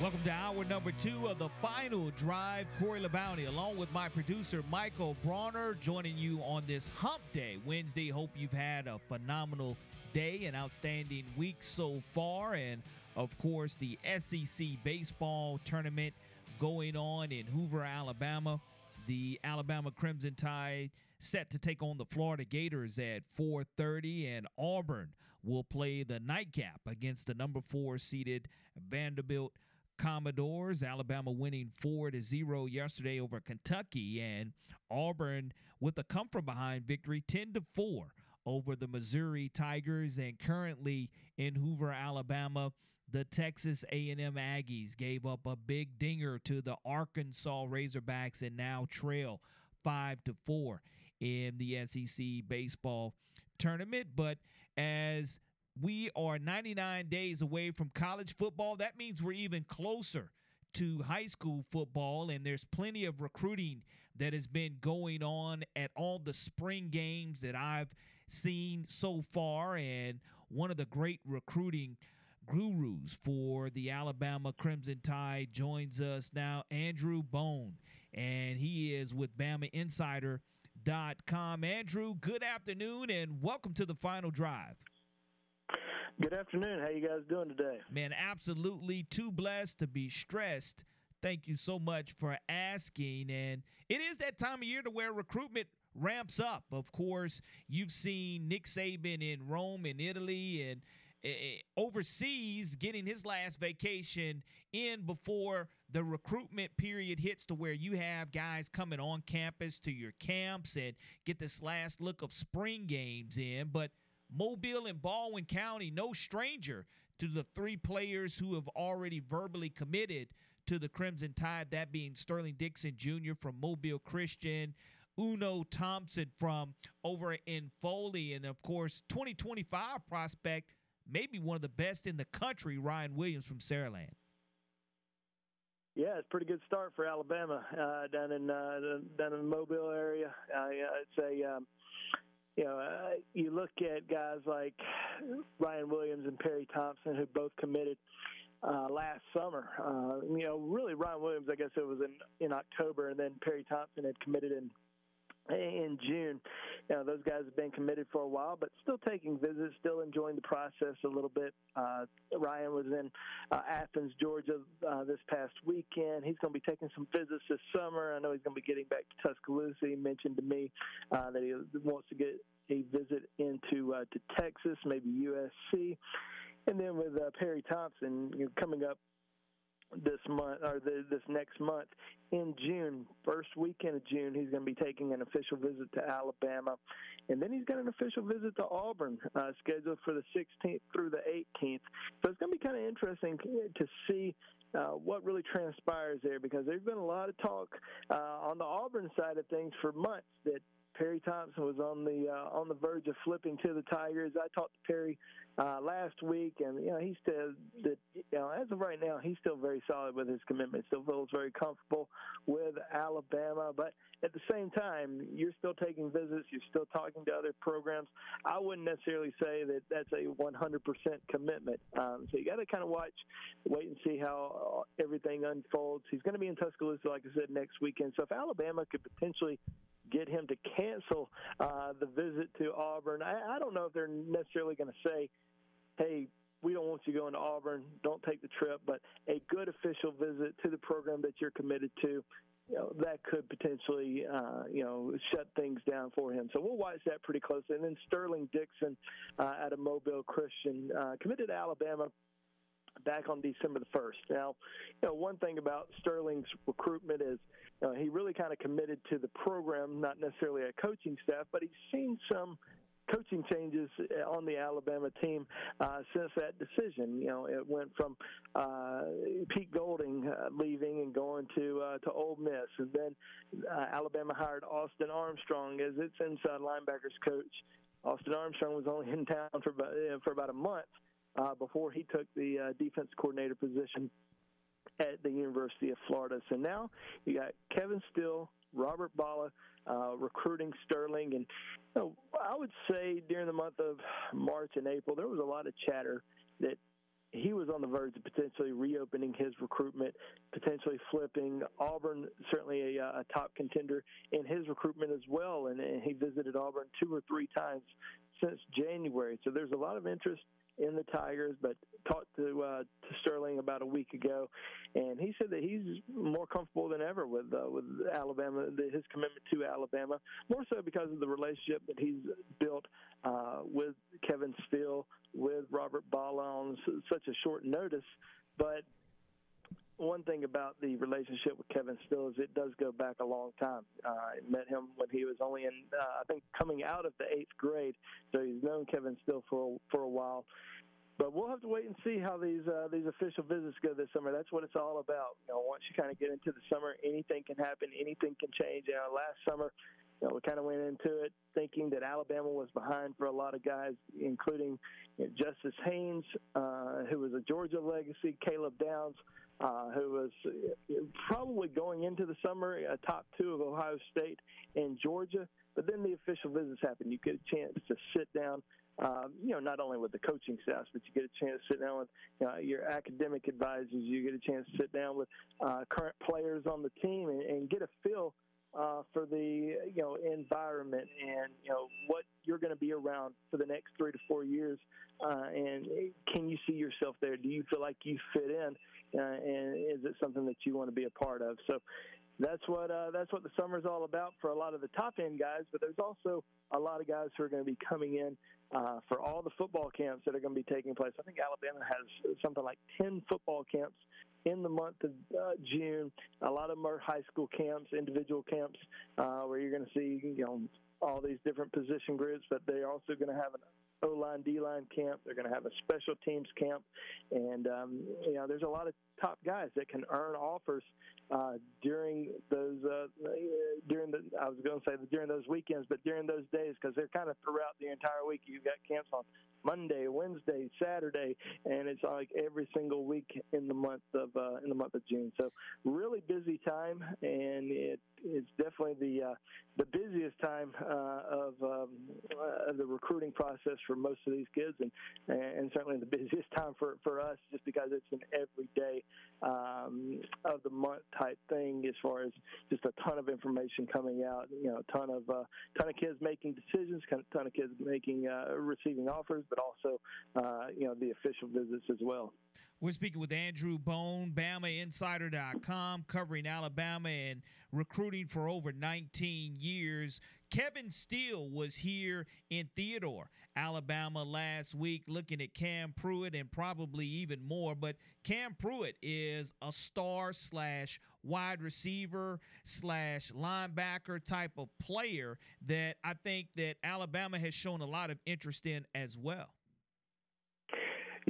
Welcome to hour number two of the final drive. Corey LeBounty, along with my producer Michael Bronner, joining you on this hump day, Wednesday. Hope you've had a phenomenal day, an outstanding week so far. And of course, the SEC baseball tournament going on in Hoover, Alabama. The Alabama Crimson Tide set to take on the Florida Gators at 4:30 and Auburn will play the nightcap against the number 4 seeded Vanderbilt Commodores. Alabama winning 4 to 0 yesterday over Kentucky and Auburn with a come from behind victory 10 to 4 over the Missouri Tigers and currently in Hoover, Alabama, the Texas A&M Aggies gave up a big dinger to the Arkansas Razorbacks and now trail 5 to 4 in the SEC baseball tournament, but as we are 99 days away from college football. That means we're even closer to high school football, and there's plenty of recruiting that has been going on at all the spring games that I've seen so far. And one of the great recruiting gurus for the Alabama Crimson Tide joins us now, Andrew Bone, and he is with BamaInsider.com. Andrew, good afternoon, and welcome to the final drive. Good afternoon. How you guys doing today? Man, absolutely too blessed to be stressed. Thank you so much for asking. And it is that time of year to where recruitment ramps up. Of course, you've seen Nick Saban in Rome in Italy and uh, overseas getting his last vacation in before the recruitment period hits to where you have guys coming on campus to your camps and get this last look of spring games in. But Mobile and Baldwin County, no stranger to the three players who have already verbally committed to the Crimson Tide, that being Sterling Dixon Jr. from Mobile Christian, Uno Thompson from over in Foley, and of course, 2025 prospect, maybe one of the best in the country, Ryan Williams from Saraland. Yeah, it's a pretty good start for Alabama uh, down in uh, down in the Mobile area. Uh, it's a um, you know, uh, you look at guys like Ryan Williams and Perry Thompson, who both committed uh, last summer. Uh, you know, really Ryan Williams, I guess it was in in October, and then Perry Thompson had committed in in June. You know, those guys have been committed for a while, but still taking visits, still enjoying the process a little bit. Uh, Ryan was in uh, Athens, Georgia uh, this past weekend. He's going to be taking some visits this summer. I know he's going to be getting back to Tuscaloosa. He mentioned to me uh, that he wants to get a visit into uh, to Texas, maybe USC. And then with uh, Perry Thompson you know, coming up this month or the, this next month in June, first weekend of June, he's going to be taking an official visit to Alabama, and then he's got an official visit to Auburn uh, scheduled for the 16th through the 18th. So it's going to be kind of interesting to see uh, what really transpires there because there's been a lot of talk uh, on the Auburn side of things for months that Perry Thompson was on the uh, on the verge of flipping to the Tigers. I talked to Perry uh, last week, and you know he said that you know as of right now he's still very solid with his commitment. Still feels very comfortable with Alabama, but at the same time, you're still taking visits. You're still talking to other programs. I wouldn't necessarily say that that's a 100% commitment. Um, so you got to kind of watch, wait and see how everything unfolds. He's going to be in Tuscaloosa, like I said, next weekend. So if Alabama could potentially get him to cancel uh, the visit to Auburn. I, I don't know if they're necessarily going to say, hey, we don't want you going to Auburn. Don't take the trip. But a good official visit to the program that you're committed to, you know, that could potentially, uh, you know, shut things down for him. So we'll watch that pretty closely. And then Sterling Dixon uh, out of Mobile Christian, uh, committed to Alabama back on December the 1st. Now, you know, one thing about Sterling's recruitment is know, he really kind of committed to the program, not necessarily a coaching staff, but he's seen some coaching changes on the Alabama team uh, since that decision. You know, it went from uh, Pete Golding uh, leaving and going to uh, to Ole Miss, and then uh, Alabama hired Austin Armstrong as its inside linebackers coach. Austin Armstrong was only in town for about, uh, for about a month uh, before he took the uh, defense coordinator position at the University of Florida. So now you got Kevin Steele, Robert Bala uh, recruiting Sterling, and you know, I would say during the month of March and April there was a lot of chatter that he was on the verge of potentially reopening his recruitment, potentially flipping Auburn, certainly a, a top contender in his recruitment as well. And, and he visited Auburn two or three times since January. So there's a lot of interest in the Tigers, but talked to uh, to Sterling about a week ago, and he said that he's more comfortable than ever with uh, with Alabama, his commitment to Alabama, more so because of the relationship that he's built uh, with Kevin Steele, with Robert Bala on such a short notice, but one thing about the relationship with Kevin Steele is it does go back a long time. Uh, I met him when he was only in, uh, I think, coming out of the eighth grade, so he's known Kevin Steele for for a while. But we'll have to wait and see how these uh, these official visits go this summer. That's what it's all about. You know, once you kind of get into the summer, anything can happen, anything can change. You know, last summer, you know, we kind of went into it thinking that Alabama was behind for a lot of guys, including you know, Justice Haynes, uh, who was a Georgia legacy, Caleb Downs, uh, who was probably going into the summer a top two of Ohio State and Georgia. But then the official visits happened. You get a chance to sit down, um, you know, not only with the coaching staff, but you get a chance to sit down with you know, your academic advisors. You get a chance to sit down with uh, current players on the team and, and get a feel uh, for the you know environment and you know what you're going to be around for the next three to four years, uh, and can you see yourself there? Do you feel like you fit in? uh, and is it something that you want to be a part of? So that's what uh, that's what the summer's all about for a lot of the top end guys. But there's also a lot of guys who are going to be coming in uh, for all the football camps that are going to be taking place. I think Alabama has something like ten football camps in the month of uh, June. A lot of them are high school camps, individual camps, uh, where you're going to see you know all these different position groups. But they're also going to have an O line, D line camp. They're going to have a special teams camp, and um, you know there's a lot of top guys that can earn offers uh, during those uh, during the I was going to say during those weekends, but during those days because they're kind of throughout the entire week. You've got camps on Monday, Wednesday, Saturday, and it's like every single week in the month of uh, in the month of June. So really busy time, and it it's definitely the uh, the busiest time uh, of um, uh, the recruiting process for most of these kids, and and certainly the (laughs) busiest time for for us, just because it's an everyday um, of the month type thing, as far as just a ton of information coming out, you know, a ton of uh, ton of kids making decisions, ton of kids making uh, receiving offers, but also uh, you know the official visits as well. We're speaking with Andrew Bone, BamaInsider.com, covering Alabama and recruiting for over 19 years. Kevin Steele was here in Theodore, Alabama last week, looking at Cam Pruitt and probably even more. But Cam Pruitt is a star slash wide receiver slash linebacker type of player that I think that Alabama has shown a lot of interest in as well.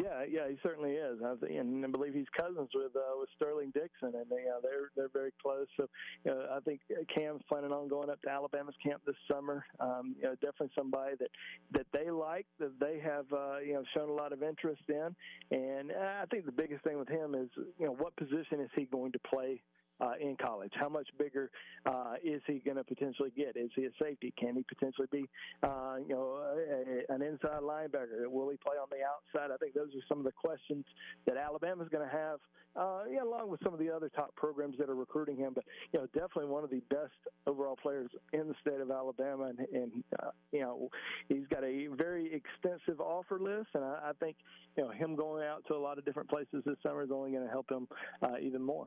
Yeah, yeah, he certainly is. I think, and I believe he's cousins with uh, with Sterling Dixon, and they, uh, they're they're very close. So, you know, I think Cam's planning on going up to Alabama's camp this summer. Um, you know, definitely somebody that that they like, that they have uh, you know shown a lot of interest in, and I think the biggest thing with him is you know what position is he going to play uh, in college? How much bigger uh, is he going to potentially get? Is he a safety? Can he potentially be, uh, you know, a, an inside linebacker? Will he play on the outside? I think those are some of the questions that Alabama's going to have, uh, yeah, along with some of the other top programs that are recruiting him. But you know, definitely one of the best overall players in the state of Alabama, and, and uh, you know, he's got a very extensive offer list, and I, I think you know him going out to a lot of different places this summer is only going to help him uh, even more.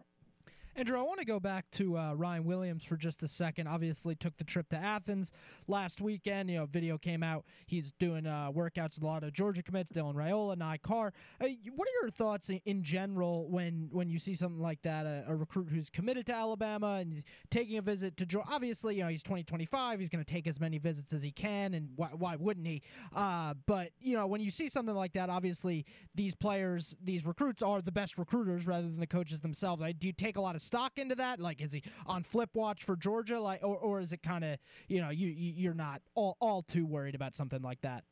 Andrew, I want to go back to uh, Ryan Williams for just a second. Obviously, took the trip to Athens last weekend. You know, video came out. He's doing uh, workouts with a lot of Georgia commits, Dylan Raiola, Nye Carr. Uh, what are your thoughts in, in, general when when you see something like that? A, a, recruit who's committed to Alabama and he's taking a visit to Georgia. Obviously, you know, he's 2025. He's going to take as many visits as he can, and why, why wouldn't he? Uh, but you know, when you see something like that, obviously these players, these recruits are the best recruiters rather than the coaches themselves. I, do take a lot of stock into that? Like, is he on flip watch for Georgia? Like, or, or is it kind of you know you you're not all all too worried about something like that?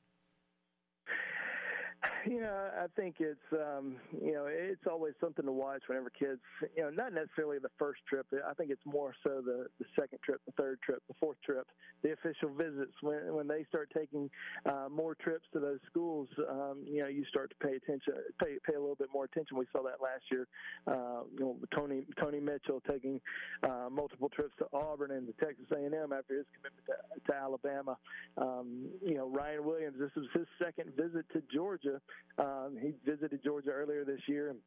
(laughs) You know, I think it's um, you know it's always something to watch whenever kids you know not necessarily the first trip. I think it's more so the the second trip, the third trip, the fourth trip, the official visits when when they start taking uh, more trips to those schools. Um, you know, you start to pay attention, pay pay a little bit more attention. We saw that last year. Uh, you know, Tony Tony Mitchell taking uh, multiple trips to Auburn and to Texas A&M after his commitment to, to Alabama. Um, you know, Ryan Williams. This was his second visit to Georgia. Um, he visited Georgia earlier this year. And,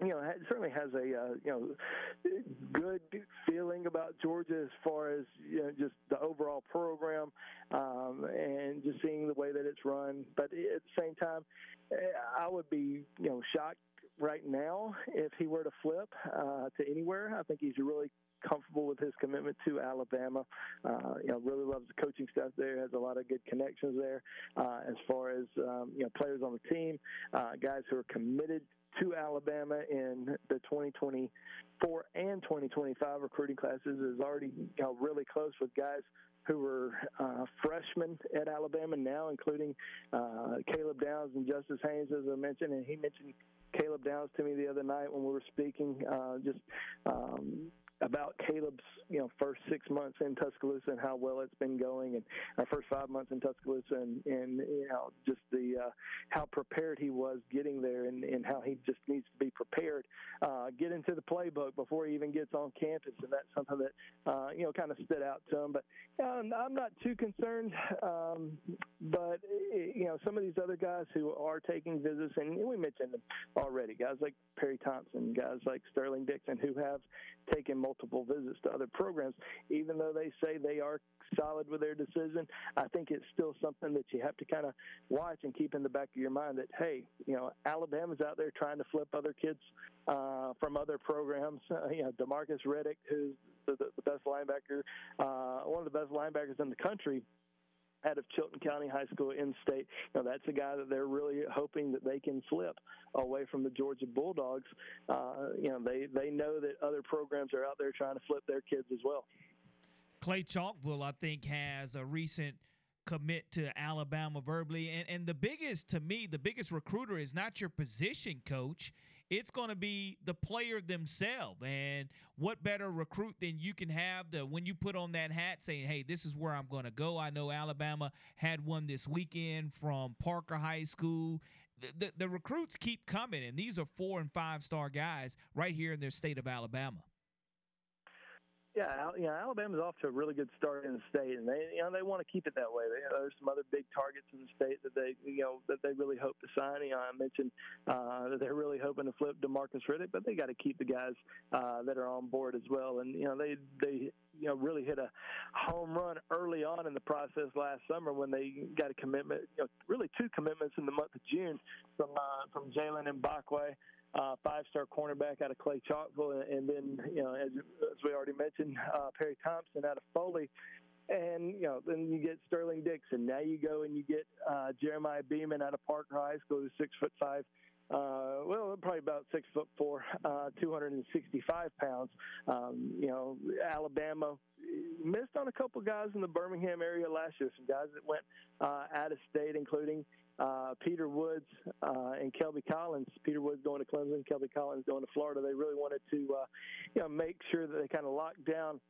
you know, certainly has a uh, you know good feeling about Georgia as far as you know just the overall program um, and just seeing the way that it's run. But at the same time, I would be you know shocked right now if he were to flip uh, to anywhere. I think he's really comfortable with his commitment to Alabama. Uh, you know, really loves the coaching staff there. Has a lot of good connections there. Uh, as far as um, you know, players on the team, uh, guys who are committed to Alabama in the 2024 and 2025 recruiting classes is already you know, really close with guys who were uh, freshmen at Alabama now, including uh, Caleb Downs and Justice Haynes, as I mentioned, and he mentioned Caleb Downs to me the other night when we were speaking. Uh, just um, about Caleb's you know first six months in Tuscaloosa and how well it's been going, and our first five months in Tuscaloosa, and, and you know just the uh, how prepared he was getting there, and, and how he just needs to be prepared, uh, get into the playbook before he even gets on campus, and that's something that uh, you know kind of stood out to him. But uh, I'm not too concerned, um, but you know some of these other guys who are taking visits, and we mentioned them already, guys like Perry Thompson, guys like Sterling Dixon, who have taken multiple visits to other programs, even though they say they are solid with their decision. I think it's still something that you have to kind of watch and keep in the back of your mind that hey, you know, Alabama's out there trying to flip other kids uh, from other programs. Uh, you know, Demarcus Riddick, who's the, the, the best linebacker, uh, one of the best linebackers in the country out of Chilton County High School in state. Now that's a guy that they're really hoping that they can flip away from the Georgia Bulldogs. Uh, you know, they, they know that other programs are out there trying to flip their kids as well. Clay Chalkville, I think, has a recent commit to Alabama verbally. And and the biggest to me, the biggest recruiter is not your position coach. It's going to be the player themselves. And what better recruit than you can have the when you put on that hat saying, "Hey, this is where I'm going to go." I know Alabama had one this weekend from Parker High School. The, the, the recruits keep coming, and these are four and five star guys right here in their state of Alabama. Yeah, you know, Alabama's off to a really good start in the state, and they, you know, they want to keep it that way. They, you know, there's some other big targets in the state that they, you know, that they really hope to sign. You know, I mentioned uh, that they're really hoping to flip Demarcus Riddick, but they got to keep the guys uh, that are on board as well. And you know, they they you know really hit a home run early on in the process last summer when they got a commitment, you know, really two commitments in the month of June from uh, from Jalen Mbakwe uh, five-star cornerback out of Clay Chalkville, and then you know, as, as we already mentioned, uh, Perry Thompson out of Foley, and you know, then you get Sterling Dixon. Now you go and you get uh, Jeremiah Beaman out of Parker High School, who's six foot five. Uh, well, probably about six foot four, uh, 265 pounds. Um, you know, Alabama missed on a couple guys in the Birmingham area last year. Some guys that went uh, out of state, including uh, Peter Woods uh, and Kelby Collins. Peter Woods going to Clemson, Kelby Collins going to Florida. They really wanted to, uh, you know, make sure that they kind of locked down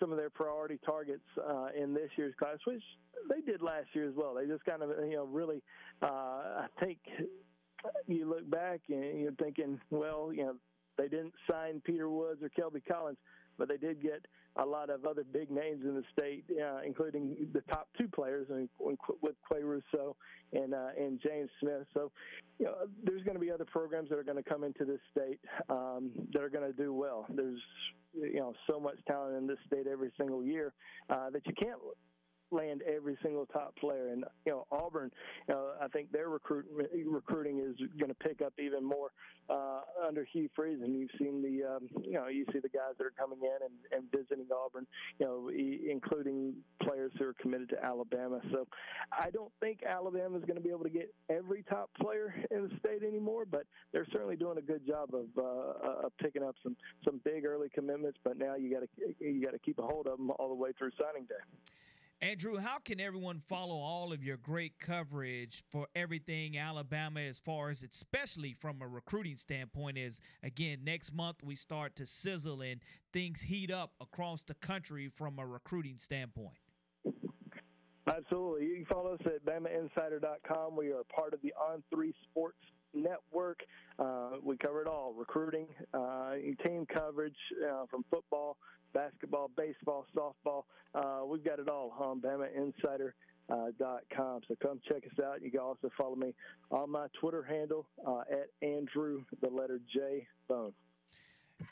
some of their priority targets uh, in this year's class, which they did last year as well. They just kind of, you know, really, uh, I think you look back and you're thinking, well, you know, they didn't sign Peter Woods or Kelby Collins but they did get a lot of other big names in the state, uh, including the top two players in, with Qua Russaw and uh, and James Smith. So, you know, there's going to be other programs that are going to come into this state um, that are going to do well. There's you know so much talent in this state every single year uh, that you can't land every single top player. And you know, Auburn, you know, I think their recruit recruiting is going to pick up even more uh, under Hugh Freeze. And you've seen the, um, you know, you see the guys that are coming in and, and visiting Auburn, you know, e- including players who are committed to Alabama. So I don't think Alabama is going to be able to get every top player in the state anymore, but they're certainly doing a good job of, uh, of picking up some some big early commitments. But now you got to you got to keep a hold of them all the way through signing day. Andrew, how can everyone follow all of your great coverage for everything Alabama as far as especially from a recruiting standpoint is again next month we start to sizzle and things heat up across the country from a recruiting standpoint. Absolutely. You can follow us at BamaInsider.com. We are part of the On Three Sports Network. Uh, we cover it all: recruiting, uh, team coverage uh, from football basketball, baseball, softball. Uh, we've got it all on BamaInsider. Uh. So come check us out. You can also follow me on my Twitter handle uh, at Andrew, the letter J, Bone.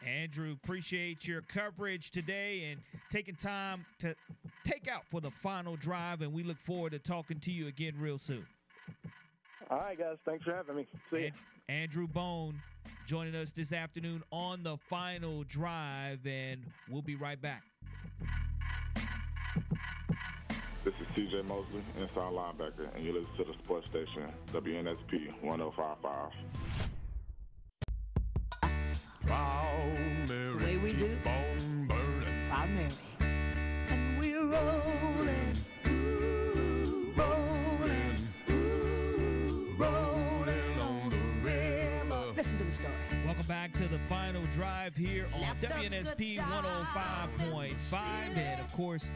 Andrew, appreciate your coverage today and taking time to take out for the final drive. And we look forward to talking to you again real soon. All right, guys. Thanks for having me. See you. Andrew Bone joining us this afternoon on the final drive, and we'll be right back. This is CJ Mosley, inside linebacker, and you listen to the sports station, WNSP 1055. Proud Mary, the way we do. on burning. Proud Mary. And we're rolling. Welcome back to the final drive here on WNSP 105.5. And of course,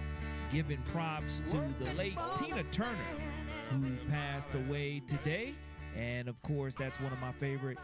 giving props to the late Tina Turner, who passed away today. And of course, that's one of my favorite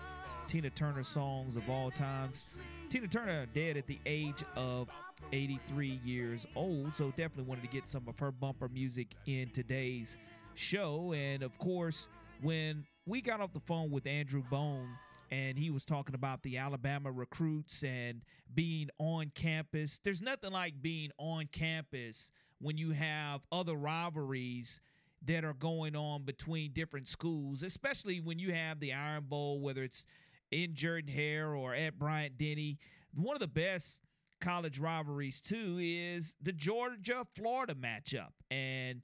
Tina Turner songs of all times. Tina Turner dead at the age of 83 years old, so definitely wanted to get some of her bumper music in today's show. And of course, when we got off the phone with Andrew Bone and he was talking about the Alabama recruits and being on campus, there's nothing like being on campus when you have other rivalries that are going on between different schools, especially when you have the Iron Bowl, whether it's in Jordan Hare or at Bryant Denny. One of the best college rivalries, too, is the Georgia Florida matchup. And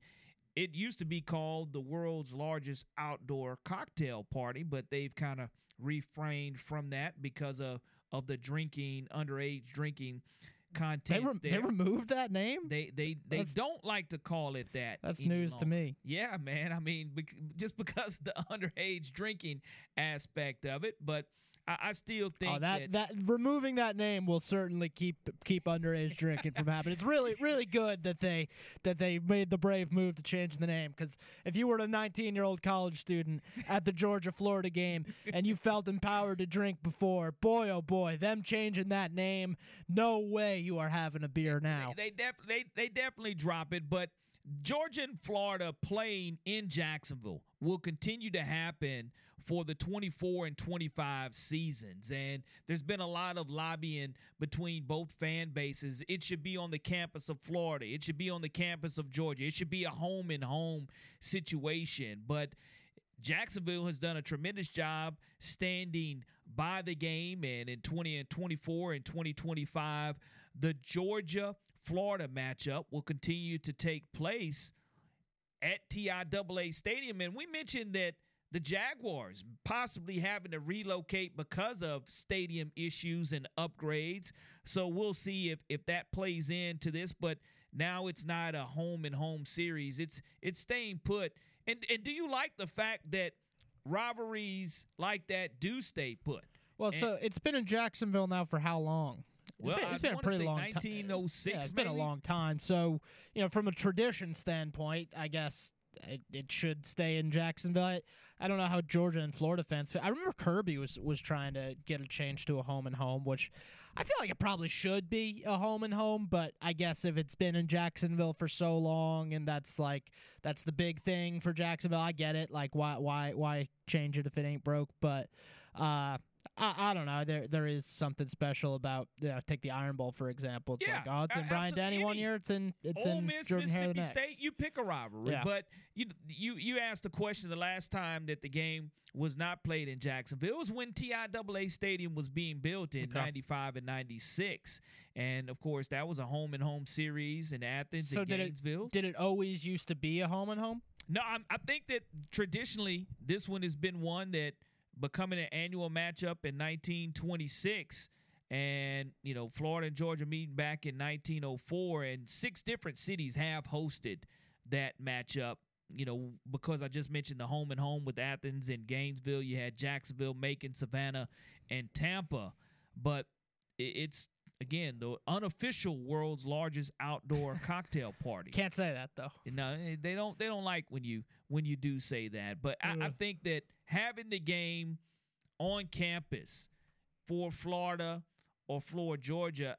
it used to be called the world's largest outdoor cocktail party, but they've kind of refrained from that because of, of the drinking, underage drinking content. They, re- they removed that name. They they they That's- don't like to call it that. That's news to me. Yeah, man. I mean, bec- just because (laughs) the underage drinking aspect of it, but I, I still oh, think Oh, that, that removing that name will certainly keep keep underage drinking from happening. It's really really good that they that they made the brave move to change the name because if you were a 19 year old college student at the Georgia Florida game and you felt empowered to drink before, boy oh boy, them changing that name, no way you are having a beer now. they def- they they definitely drop it, but Georgia and Florida playing in Jacksonville will continue to happen for the 24 and 25 seasons. And there's been a lot of lobbying between both fan bases. It should be on the campus of Florida. It should be on the campus of Georgia. It should be a home and home situation. But Jacksonville has done a tremendous job standing by the game and in 20 and 24 and 2025 the Georgia Florida matchup will continue to take place at TIAA Stadium and we mentioned that the Jaguars possibly having to relocate because of stadium issues and upgrades so we'll see if if that plays into this but now it's not a home and home series it's it's staying put and and do you like the fact that rivalries like that do stay put Well, so it's been in Jacksonville now for how long? It's Well, been, I it's been a pretty long time. 1906 Yeah, it's been a long time. So, you know, from a tradition standpoint, I guess it, it should stay in Jacksonville. I, I don't know how Georgia and Florida fans feel. I remember Kirby was was trying to get a change to a home and home, which I feel like it probably should be a home and home, but I guess if it's been in Jacksonville for so long and that's like that's the big thing for Jacksonville, I get it. Like why why why change it if it ain't broke? But uh I, I don't know. There there is something special about take the Iron Bowl for example. It's Yeah, like oh, it's in Bryant Denny one year. It's in it's Ole in Miss, Jordan Mississippi. State, you pick a rivalry. Yeah. But you you you asked the question the last time that the game was not played in Jacksonville. It was when TIAA Stadium was being built in Okay. 95 and 96. And of course, that was a home and home series in Athens So and did Gainesville. it did it always used to be a home and home? No, I'm, I think that traditionally this one has been one that becoming an annual matchup in 1926, and you know Florida and Georgia meeting back in 1904, and six different cities have hosted that matchup. You know, because I just mentioned the home and home with Athens and Gainesville, you had Jacksonville, Macon, Savannah, and Tampa, but it's again the unofficial world's largest outdoor (laughs) cocktail party. Can't say that though. No, eh, they don't. They don't like when you when you do say that. But I, I think that having the game on campus for Florida or Florida, Georgia,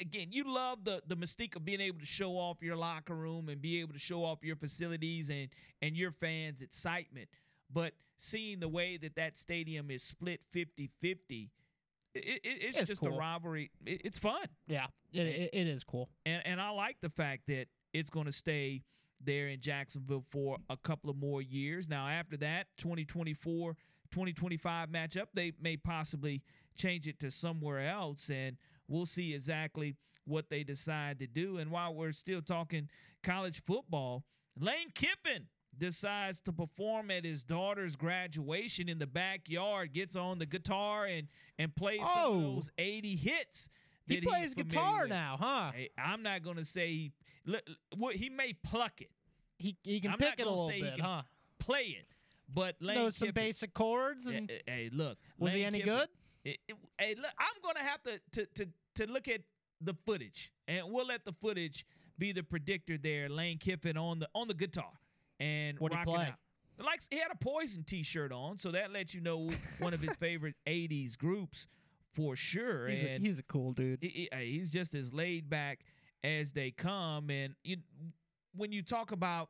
again, you love the the mystique of being able to show off your locker room and be able to show off your facilities and and your fans' excitement. But seeing the way that that stadium is split 50-50, it, it, it's, It's just a cool. rivalry. It, it's fun Yeah, it, it, it is cool. and and I like the fact that it's going to stay there in Jacksonville for a couple of more years. Now after that 2024 2025 matchup, they may possibly change it to somewhere else and we'll see exactly what they decide to do. And while we're still talking college football, Lane Kiffin decides to perform at his daughter's graduation in the backyard, gets on the guitar and and plays some Oh. of those 80 hits. He plays guitar with. now, huh? Hey, I'm not gonna say he. Look, what he may pluck it, He he can I'm pick it a little say he bit, can huh? play it, but Lane Knows some basic chords Hey, and hey, hey, look, Was he any Kiffin- good? it- it- hey, look, I'm gonna have to, to to to look at the footage, and we'll let the footage be the predictor there. Lane Kiffin on the on the guitar and What'd he rocking play? out. Like he had a Poison T-shirt on, so that lets you know one of his favorite (laughs) '80s groups for sure. he's, a, he's a cool dude. he- he- he's just as laid back as they come. And you, when you talk about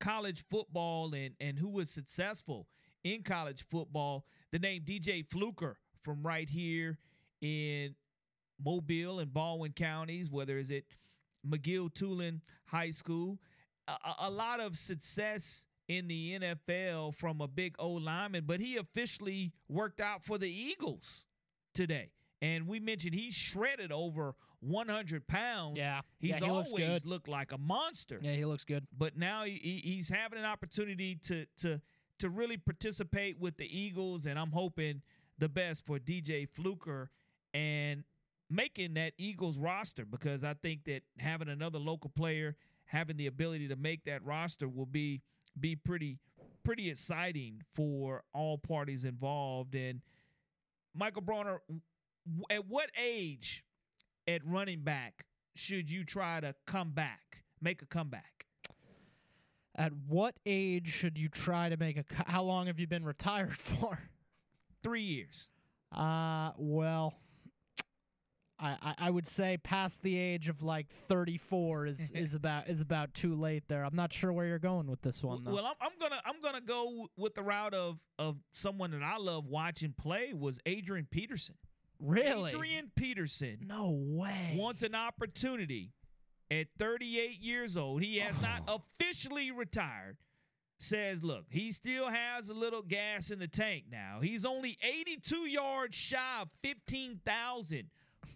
college football and and who was successful in college football, the name DJ Fluker from right here in Mobile and Baldwin counties, whether is it McGill Toolen High School, a, a- lot of success in the NFL from a big O lineman, but he officially worked out for the Eagles today. And we mentioned he shredded over 100 pounds. Yeah. He's Yeah, he always looked like a monster. Yeah, he looks good. But now he, he- he's having an opportunity to to to really participate with the Eagles, and I'm hoping the best for DJ Fluker and making that Eagles roster because I think that having another local player having the ability to make that roster will be be pretty pretty exciting for all parties involved. And Michael Bronner, at what age at running back should you try to come back, make a comeback? At what age should you try to make a? How long have you been retired (laughs) for? Three years. Uh, well, I, I would say past the age of like 34 is (laughs) is about is about too late there. I'm not sure where you're going with this one though. Well, I'm, I'm gonna I'm gonna go with the route of of someone that I love watching play was Adrian Peterson. really? Adrian Peterson No way. wants an opportunity at 38 years old. He has not Oh. officially retired. Says, look, he still has a little gas in the tank now. He's only 82 yards shy of 15,000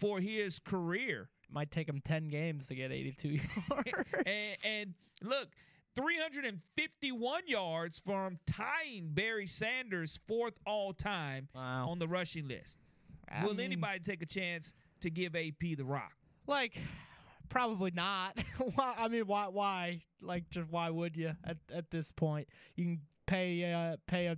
for his career. Might take him 10 games to get 82 (laughs) yards. and, and look, 351 yards from tying Barry Sanders fourth all time Wow. on the rushing list. I Will mean, anybody take a chance to give AP the rock? like probably not. (laughs) why I mean why why? Like just why would you at at this point? You can pay uh pay a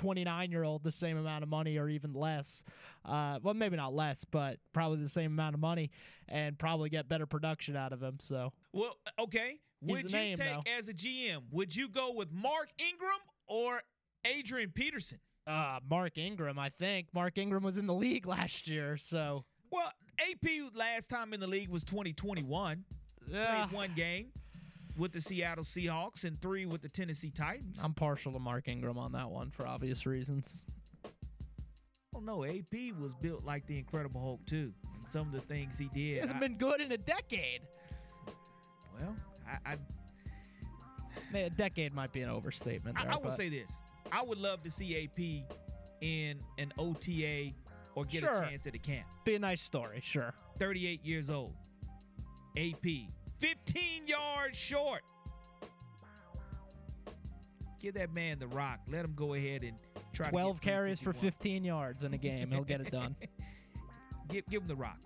29 year old the same amount of money or even less. Uh well maybe not less, but probably the same amount of money and probably get better production out of him. So Well, okay. He's Would you name, take though. as a GM? Would you go with Mark Ingram or Adrian Peterson? Uh, Mark Ingram, I think. Mark Ingram was in the league last year, so. Well, AP last time in the league was 2021. Yeah. Played one game with the Seattle Seahawks and three with the Tennessee Titans. I'm partial to Mark Ingram on that one for obvious reasons. Oh no, AP was built like the Incredible Hulk too. And some of the things he did. He hasn't I- been good in a decade. well. I, I Man, a decade might be an overstatement. I, There, I will but- say this: I would love to see AP in an OTA or get Sure. a chance at a camp. Be a nice story, sure. 38 years old. AP, 15 yards short. Give that man the rock. Let him go ahead and try to 12 get carries for 15 yards in a game. He'll get it done. (laughs) Give, give him the rock.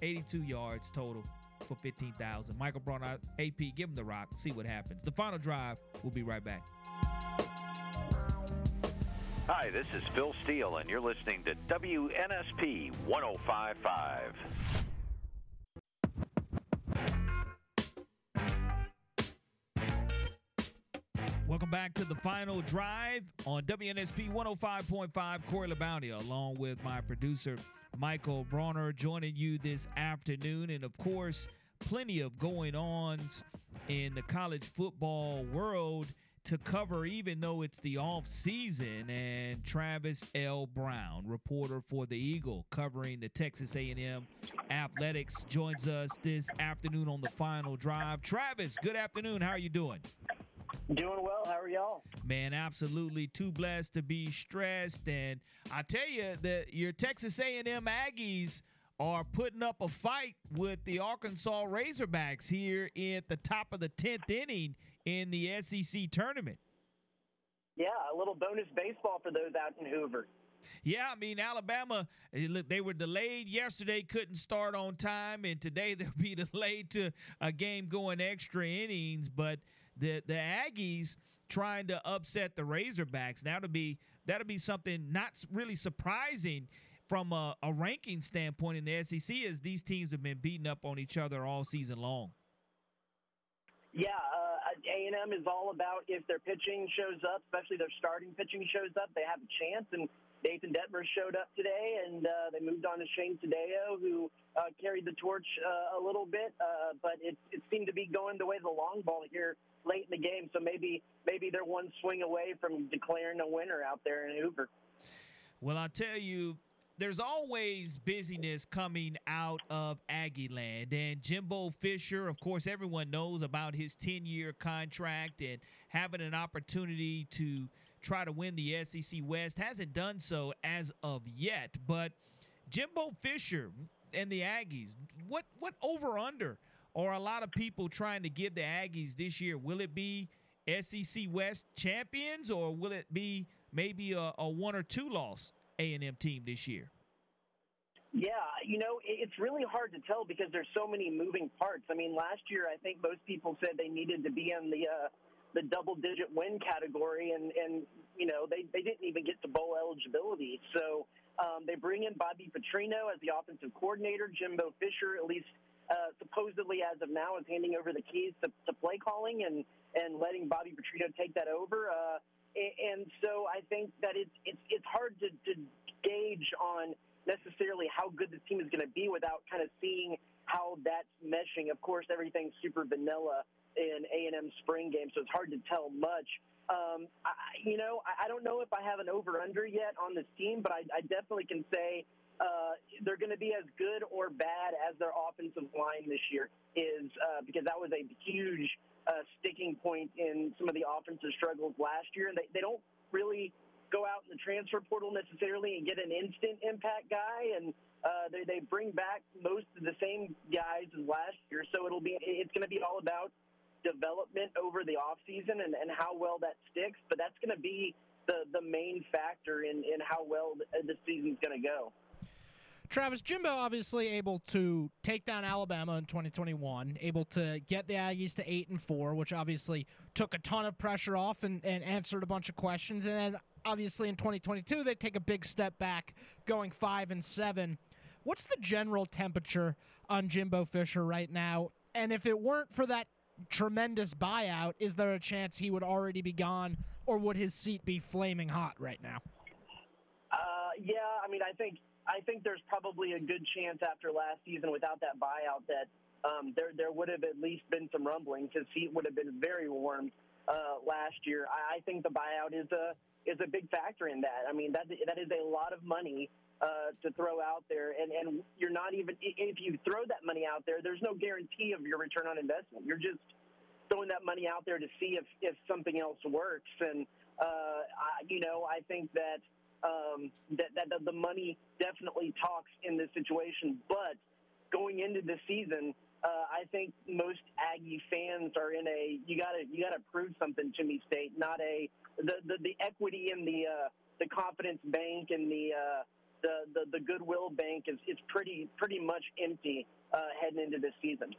82 yards total for 15,000. Michael Bronner, AP, give him the rock. See what happens. The final drive. We'll be right back. Hi, this is Phil Steele, and you're listening to WNSP 1055. Welcome back to the final drive on WNSP 105.5 Corey LaBounty, along with my producer Michael Bronner, joining you this afternoon. And of course, plenty of going ons in the college football world to cover, even though it's the off season. And Travis L. Brown, reporter for the Eagle, covering the Texas A&M athletics, joins us this afternoon on the final drive. Travis, good afternoon. How are you doing? Doing well. How are y'all? Man, absolutely too blessed to be stressed, and I tell you that your Texas A&M Aggies are putting up a fight with the Arkansas Razorbacks here at the top of the tenth inning in the SEC tournament. Yeah, a little bonus baseball for those out in Hoover. Yeah, I mean Alabama. eh, they were delayed yesterday, couldn't start on time, and today (laughs) they'll be delayed to a game going extra innings. But the the Aggies trying to upset the Razorbacks. That'll be that'll be something not really surprising from a, a ranking standpoint in the SEC, as these teams have been beating up on each other all season long. Yeah, uh, A&M is all about if their pitching shows up, especially their starting pitching shows up, they have a chance. And Nathan Dettmer showed up today, and uh, they moved on to Shane Tadeo, who uh, carried the torch uh, a little bit. Uh, but it, it seemed to be going the way of the long ball here late in the game. So maybe maybe they're one swing away from declaring a winner out there in Hoover. Well, I'll tell you, there's always busyness coming out of Aggie land. And Jimbo Fisher, of course, everyone knows about his 10 year contract and having an opportunity to try to win the SEC West. Hasn't done so as of yet. But Jimbo Fisher and the Aggies, what, what over under are a lot of people trying to give the Aggies this year? Will it be SEC West champions or will it be maybe a, a one or two loss A&M team this year? Yeah, you know, it's really hard to tell because there's so many moving parts. I mean, last year I think most people said they needed to be in the uh, the double digit win category, and and you know they they didn't even get to bowl eligibility. So um, they bring in Bobby Petrino as the offensive coordinator. Jimbo Fisher, at least uh, supposedly as of now, is handing over the keys to, to play calling and and letting Bobby Petrino take that over. Uh, and so I think that it's it's it's hard to, to gauge on necessarily how good the team is going to be without kind of seeing how that's meshing. Of course, everything's super vanilla in A and M spring game, so it's hard to tell much. Um, I, you know, I, I don't know if I have an over under yet on this team, but I, I definitely can say uh, they're going to be as good or bad as their offensive line this year is, uh, because that was a huge uh, sticking point in some of the offensive struggles last year, and they, they don't really go out in the transfer portal necessarily and get an instant impact guy, and uh, they they bring back most of the same guys as last year. So it'll be it's going to be all about development over the off season and, and how well that sticks. But that's going to be the the main factor in in how well the uh, season's going to go. Travis Jimbo obviously able to take down Alabama in 2021, able to get the Aggies to eight and four, which obviously took a ton of pressure off and, and answered a bunch of questions. And then obviously in 2022 they take a big step back, going five and seven. What's the general temperature on Jimbo Fisher right now? And if it weren't for that tremendous buyout, is there a chance he would already be gone, or would his seat be flaming hot right now? yeah, I mean, I think I think there's probably a good chance after last season without that buyout that um, there there would have at least been some rumbling His seat would have been very warm uh, last year. I, I think the buyout is a is a big factor in that. I mean, that that is a lot of money uh, to throw out there, and and you're not even if you throw that money out there, there's no guarantee of your return on investment. You're just throwing that money out there to see if if something else works, and uh, I, you know, I think that. Um, that, that that the money definitely talks in this situation, but going into the season, uh, I think most Aggie fans are in a you gotta you gotta prove something to me state, not a the the, the equity in the uh, the confidence bank and the, uh, the the the goodwill bank is is pretty pretty much empty uh, heading into this season.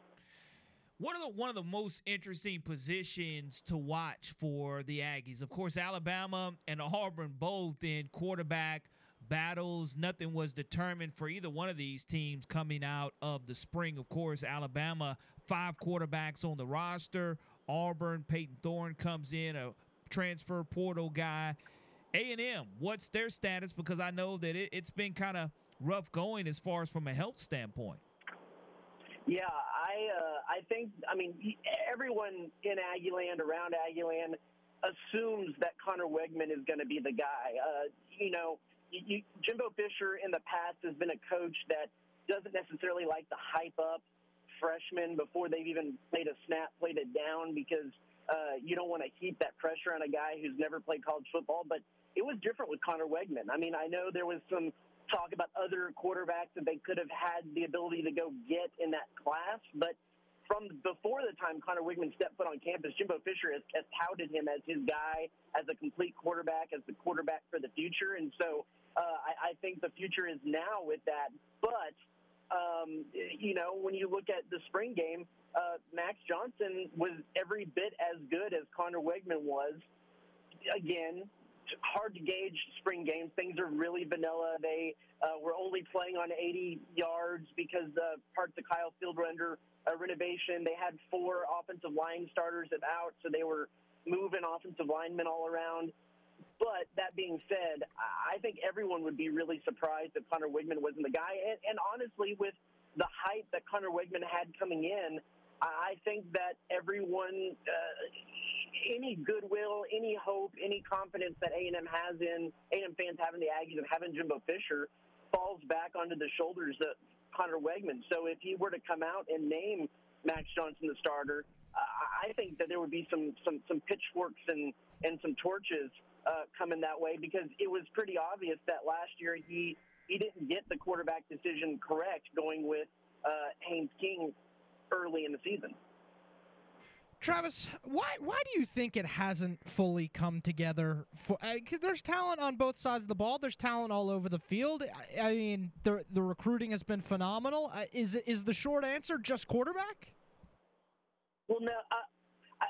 One of the one of the most interesting positions to watch for the Aggies, of course, Alabama and Auburn both in quarterback battles. Nothing was determined for either one of these teams coming out of the spring. Of course, Alabama five quarterbacks on the roster. Auburn, Payton Thorne comes in, a transfer portal guy. A&M, what's their status? Because I know that it, it's been kind of rough going as far as from a health standpoint. Yeah, I uh, I think I mean everyone in Aggieland around Aggieland assumes that Conner Weigman is going to be the guy. Uh, you know, you, Jimbo Fisher in the past has been a coach that doesn't necessarily like to hype up freshmen before they've even played a snap, played it down because uh, you don't want to heap that pressure on a guy who's never played college football. But it was different with Conner Weigman. I mean, I know there was some talk about other quarterbacks that they could have had the ability to go get in that class. But from before the time Conner Weigman stepped foot on campus, Jimbo Fisher has, has touted him as his guy, as a complete quarterback, as the quarterback for the future. And so uh, I, I think the future is now with that. But, um, you know, when you look at the spring game, uh, Max Johnson was every bit as good as Conner Weigman was. Again, hard to gauge spring games. Things are really vanilla. They uh, were only playing on 80 yards because uh, parts of Kyle Field were under uh, renovation. They had four offensive line starters out, so they were moving offensive linemen all around. But that being said, I think everyone would be really surprised if Conner Weigman wasn't the guy. And, and honestly, with the hype that Conner Weigman had coming in, I think that everyone, uh, any goodwill, any hope, any confidence that A&M has in A&M fans having the Aggies and having Jimbo Fisher falls back onto the shoulders of Conner Weigman. So if he were to come out and name Max Johnson the starter, I think that there would be some some some pitchforks and and some torches uh, coming that way because it was pretty obvious that last year he he didn't get the quarterback decision correct going with uh, Haynes King early in the season. Travis, why why do you think it hasn't fully come together? For, uh, there's talent on both sides of the ball. There's talent all over the field. I, I mean, the the recruiting has been phenomenal. Uh, is is the short answer just quarterback? Well, no. I,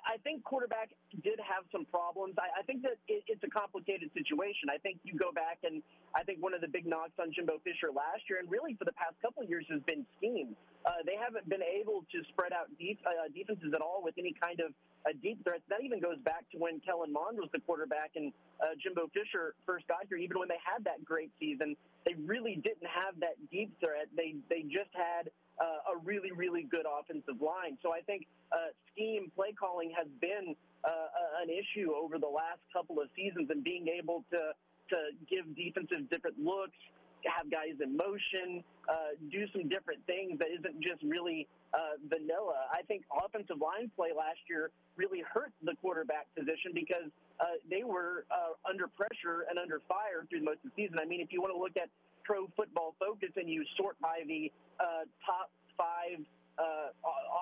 I think quarterback did have some problems. I, I think that it, it's a complicated situation. I think you go back and I think one of the big knocks on Jimbo Fisher last year and really for the past couple of years has been scheme. Uh, they haven't been able to spread out deep, uh, defenses at all with any kind of uh, deep threat. That even goes back to when Kellen Mond was the quarterback and uh, Jimbo Fisher first got here. Even when they had that great season, they really didn't have that deep threat. They they just had uh, a really, really good offensive line. So I think uh, scheme play calling has been uh, an issue over the last couple of seasons, and being able to to give defensive different looks, have guys in motion, uh, do some different things that isn't just really uh, vanilla. I think offensive line play last year really hurt the quarterback position because uh, they were uh, under pressure and under fire through most of the season. I mean, if you want to look at pro football focus and you sort by the uh, top five uh,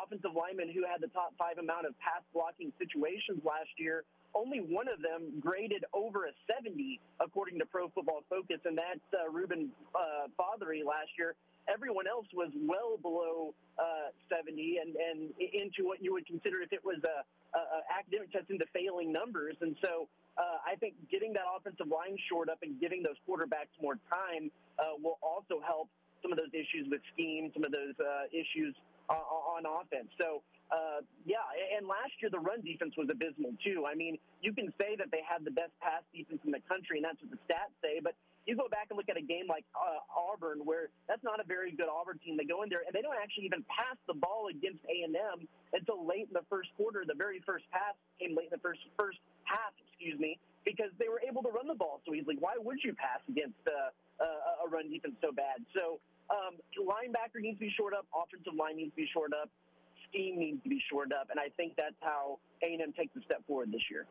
offensive linemen who had the top five amount of pass blocking situations last year, only one of them graded over a 70 according to Pro Football Focus, and that's uh, Reuben uh, Fatheree last year. Everyone else was well below uh, 70 and, and into what you would consider if it was a, a academic test into failing numbers. And so uh, I think getting that offensive line short up and giving those quarterbacks more time uh, will also help some of those issues with scheme, some of those uh, issues on offense. So, uh, yeah, and last year the run defense was abysmal too. I mean, you can say that they had the best pass defense in the country, and that's what the stats say, but you go back and look at a game like uh, Auburn, where that's not a very good Auburn team. They go in there and they don't actually even pass the ball against A and M until late in the first quarter. The very first pass came late in the first first half, excuse me, because they were able to run the ball so easily. Why would you pass against uh, uh, a run defense so bad? So um, linebacker needs to be shored up. Offensive line needs to be shored up. Scheme needs to be shored up, and I think that's how A and M takes a step forward this year.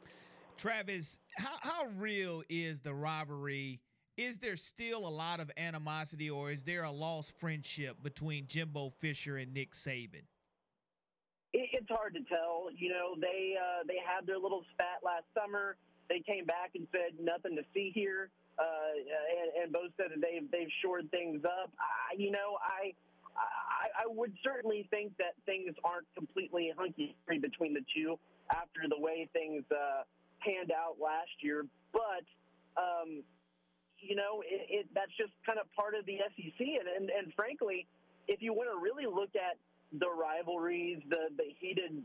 Travis, how, how real is the rivalry? Is there still a lot of animosity, or is there a lost friendship between Jimbo Fisher and Nick Saban? It's hard to tell. You know, they uh, they had their little spat last summer. They came back and said nothing to see here, uh, and, and both said that they've they've shored things up. I, you know, I. I, I would certainly think that things aren't completely hunky dory between the two after the way things uh, panned out last year. But um, you know, it, it, that's just kind of part of the SEC. And, and, and frankly, if you want to really look at the rivalries, the, the heated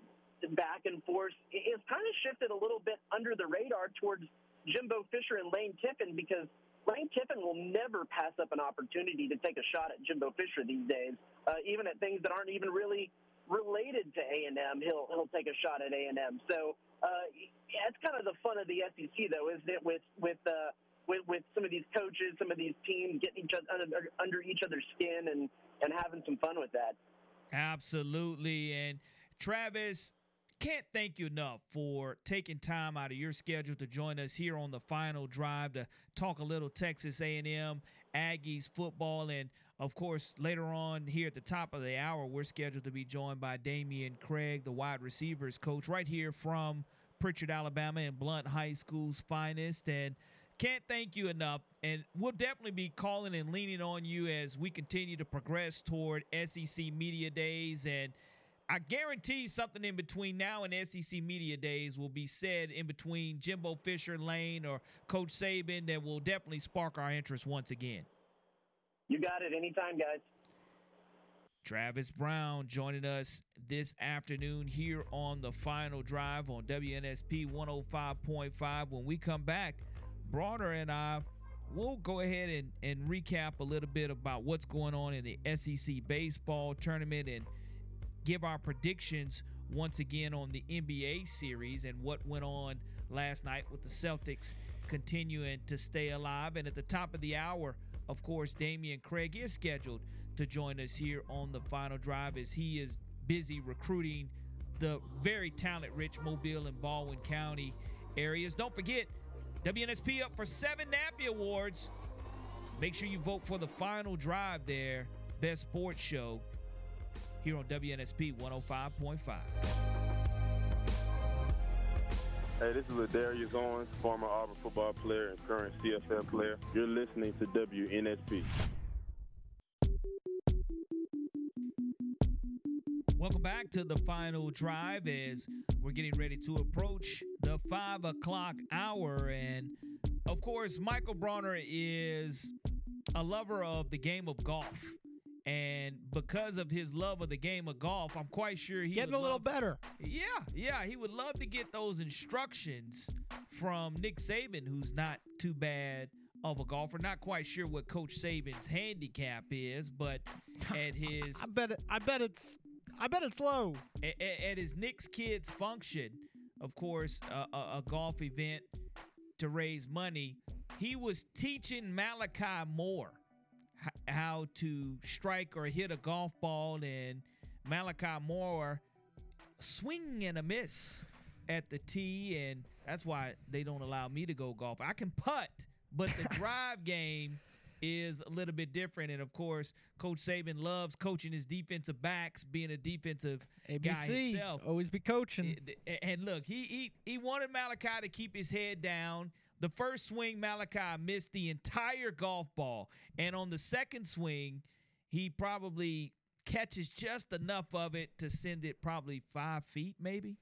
back and forth, it's kind of shifted a little bit under the radar towards Jimbo Fisher and Lane Kiffin because Lane Kiffin will never pass up an opportunity to take a shot at Jimbo Fisher these days, uh, even at things that aren't even really related to A&M. He'll he'll take a shot at A&M. So uh, that's kind of the fun of the SEC, though, isn't it? With with uh, with, with some of these coaches, some of these teams getting each other under, under each other's skin and and having some fun with that. Absolutely, and Travis. Can't thank you enough for taking time out of your schedule to join us here on the final drive to talk a little Texas A&M Aggies football and of course, later on here at the top of the hour, we're scheduled to be joined by Dameyune Craig, the wide receivers coach, right here from Prichard, Alabama, and Blunt High School's finest. And can't thank you enough. And we'll definitely be calling and leaning on you as we continue to progress toward SEC Media Days. And I guarantee something in between now and SEC Media Days will be said in between Jimbo Fisher, Lane, or Coach Saban that will definitely spark our interest once again. You got it. Anytime, guys. Travis Brown joining us this afternoon here on the final drive on WNSP 105.5. When we come back, Bronner and I will go ahead and, and recap a little bit about what's going on in the SEC baseball tournament and give our predictions once again on the NBA series and what went on last night with the Celtics continuing to stay alive. And at the top of the hour, of course, Dameyune Craig is scheduled to join us here on the final drive as he is busy recruiting the very talent rich Mobile and Baldwin County areas. Don't forget, WNSP up for seven Nappie Awards. Make sure you vote for the final drive there. Best sports show here on WNSP 105.5. Hey, this is Ladarius Owens, former Auburn football player and current CFL player. You're listening to WNSP. Welcome back to the final drive as we're getting ready to approach the five o'clock hour. And of course, Michael Bronner is a lover of the game of golf. And because of his love of the game of golf, I'm quite sure he getting a little love, better. Yeah, yeah, he would love to get those instructions from Nick Saban, who's not too bad of a golfer. Not quite sure what Coach Saban's handicap is, but (laughs) at his, I bet it, I bet it's I bet it's low. At, at his Nick's Kids function, of course, a, a, a golf event to raise money, he was teaching Malachi Moore how to strike or hit a golf ball, and Malachi Moore swing and a miss at the tee, and that's why they don't allow me to go golf. I can putt, but the (laughs) drive game is a little bit different. And of course, Coach Saban loves coaching his defensive backs, being a defensive ABC, guy himself. Always be coaching. And look, he he he wanted Malachi to keep his head down. The first swing, Malachi missed the entire golf ball. And on the second swing, he probably catches just enough of it to send it probably five feet, maybe.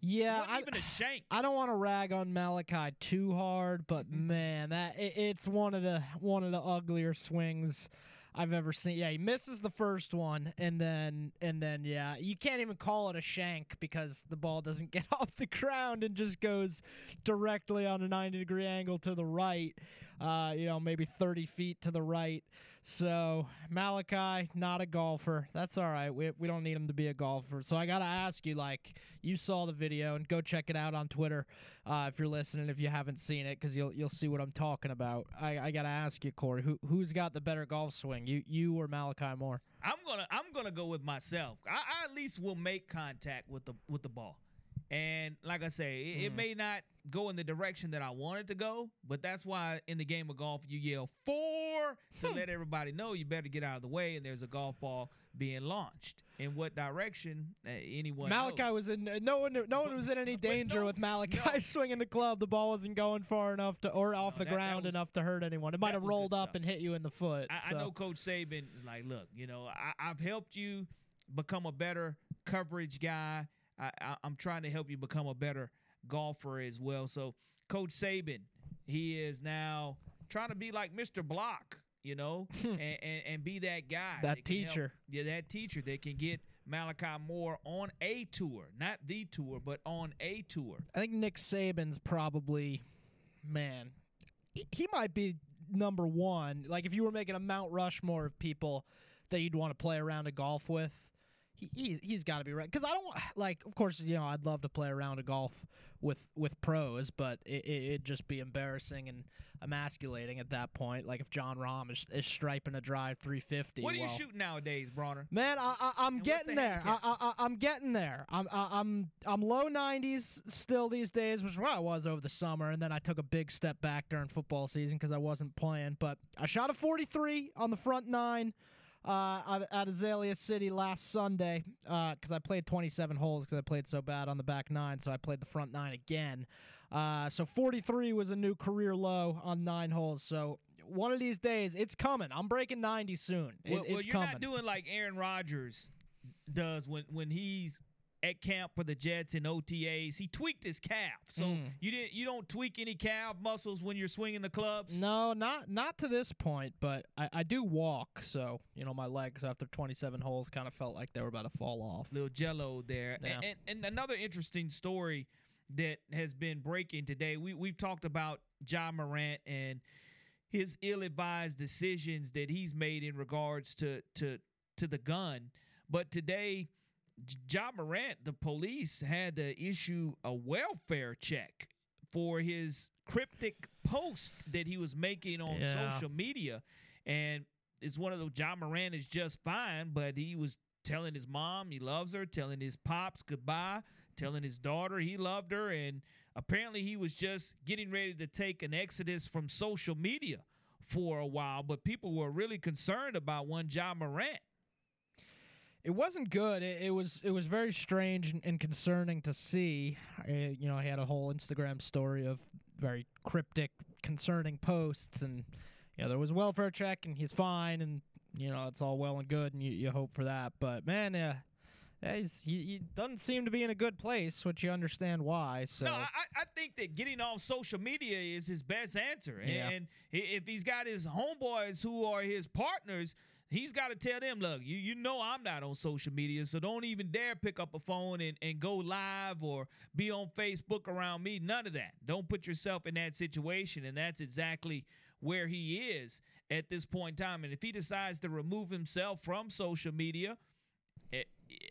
Yeah, I, even a shank. I don't want to rag on Malachi too hard, but man, that it, it's one of the one of the uglier swings I've ever seen. Yeah, he misses the first one, and then and then yeah, you can't even call it a shank because the ball doesn't (laughs) get off the ground and just goes directly on a 90 degree angle to the right. Uh, you know, maybe 30 feet to the right. So Malachi, not a golfer. That's all right. We we don't need him to be a golfer. So I gotta ask you, like, you saw the video and go check it out on Twitter uh, if you're listening. If you haven't seen it, because you'll you'll see what I'm talking about. I, I gotta ask you, Corey, who who's got the better golf swing, you you or Malachi Moore? I'm gonna I'm gonna go with myself. I, I at least will make contact with the with the ball. And like I say, it, it Mhm. may not go in the direction that I want it to go, but that's why in the game of golf you yell four to let everybody know you better get out of the way and there's a golf ball being launched. In what direction? Uh, anyone Malachi knows. was in no one no one was in any (laughs) danger with Malachi (laughs) swinging the club. The ball wasn't going far enough to or off the that- that ground was- enough to hurt anyone. It might have rolled up stuff. and hit you in the foot. I, I know Coach Saban is like, look, you know, I, I've helped you become a better coverage guy. I, I, I'm trying to help you become a better golfer as well. So, Coach Saban, he is now trying to be like Mr. Block, you know, (laughs) and, and, and be that guy, That help- teacher. yeah, that teacher that can get Malachi Moore on a tour, not the tour, but on a tour. I think Nick Saban's probably, man, he- he might be number one. Like if you were making a Mount Rushmore of people that you'd want to play around a golf with, he, he he's got to be right. Because I don't (sighs) like, of course, you know, I'd love to play around a golf with with pros, but it, it, it'd just be embarrassing and emasculating at that point. Like if Jon Rahm is, is striping a drive 350. What are you shooting nowadays, Bronner? Man, I, I, I'm getting the there. I, I, I- I'm getting there. I'm I, I'm I'm low 90s still these days, which is where I was over the summer, and then I took a big step back during football season because I wasn't playing. But I shot a 43 on the front nine uh, at, at Azalea City last Sunday because I played 27 holes because I played so bad on the back nine, so I played the front nine again. Uh, so 43 was a new career low on nine holes. So one of these days, it's coming. I'm breaking 90 soon. It- Well, well, it's you're coming. not doing like Aaron Rodgers does when when he's at camp for the Jets and OTAs. He tweaked his calf, so Mm. you didn't you don't tweak any calf muscles when you're swinging the clubs. No, not not to this point, but I, I do walk, so you know my legs after 27 holes kind of felt like they were about to fall off. Little Jello there, Yeah. and, and and another interesting story that has been breaking today. We we've talked about Ja Morant and his ill-advised decisions that he's made in regards to to to the gun, but today. Ja Morant, the police had to issue a welfare check for his cryptic post that he was making on Yeah. social media. And it's one of those Ja Morant is just fine, but he was telling his mom he loves her, telling his pops goodbye, telling his daughter he loved her, and apparently he was just getting ready to take an exodus from social media for a while. But people were really concerned about one Ja Morant. It wasn't good. It, it was it was very strange and, and concerning to see. You know, he had a whole Instagram story of very cryptic, concerning posts, and you know there was a welfare check, and he's fine, and you know it's all well and good, and you, you hope for that. But man, uh, yeah, he's, he, he doesn't seem to be in a good place, which you understand why. So No, I, I think that getting off social media is his best answer. And, Yeah. and if he's got his homeboys who are his partners, he's got to tell them, look, you, you know I'm not on social media, so don't even dare pick up a phone and, and go live or be on Facebook around me. None of that. Don't put yourself in that situation. And that's exactly where he is at this point in time. And if he decides to remove himself from social media, eh,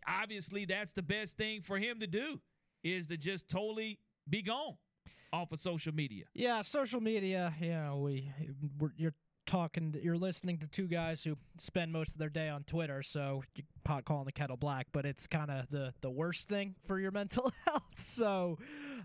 obviously that's the best thing for him to do is to just totally be gone off of social media. Yeah, social media. You know, we we're, you're talking, to, you're listening to two guys who spend most of their day on Twitter, so you pot calling the kettle black. But it's kind of the the worst thing for your (laughs) mental health. So,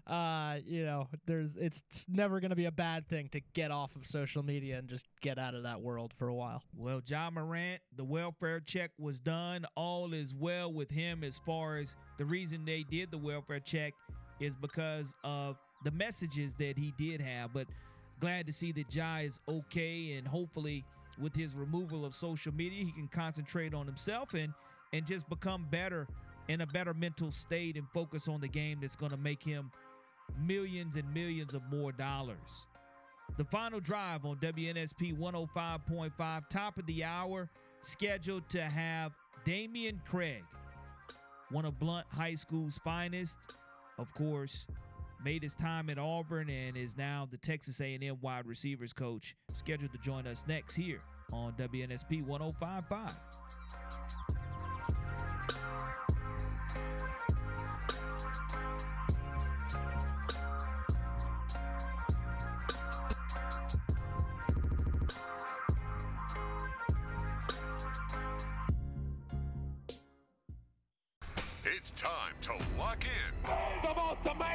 uh, you know, there's it's, never going to be a bad thing to get off of social media and just get out of that world for a while. Well, Ja Morant, the welfare check was done. All is well with him as far as the reason they did the welfare check is because of the messages that he did have. But glad to see that Ja is okay and hopefully with his removal of social media, he can concentrate on himself and and just become better in a better mental state and focus on the game that's going to make him millions and millions of more dollars. The final drive on WNSP 105.5, top of the hour, scheduled to have Dameyune Craig, one of Blunt High School's finest. Of course, made his time at Auburn and is now the Texas A&M wide receivers coach. Scheduled to join us next here on WNSP 105.5.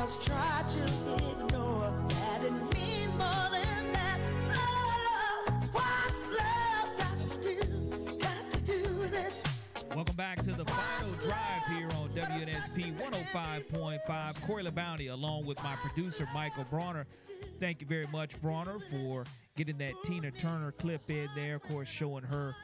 Must try to ignore that it means more than that. Oh, what's love got to do? Got to do with it. Welcome back to the final drive here on WNSP 105.5. Corey LeBounty, along with my producer, Michael Bronner. Thank you very much, Bronner, for getting that Tina Turner clip in there. Of course, showing her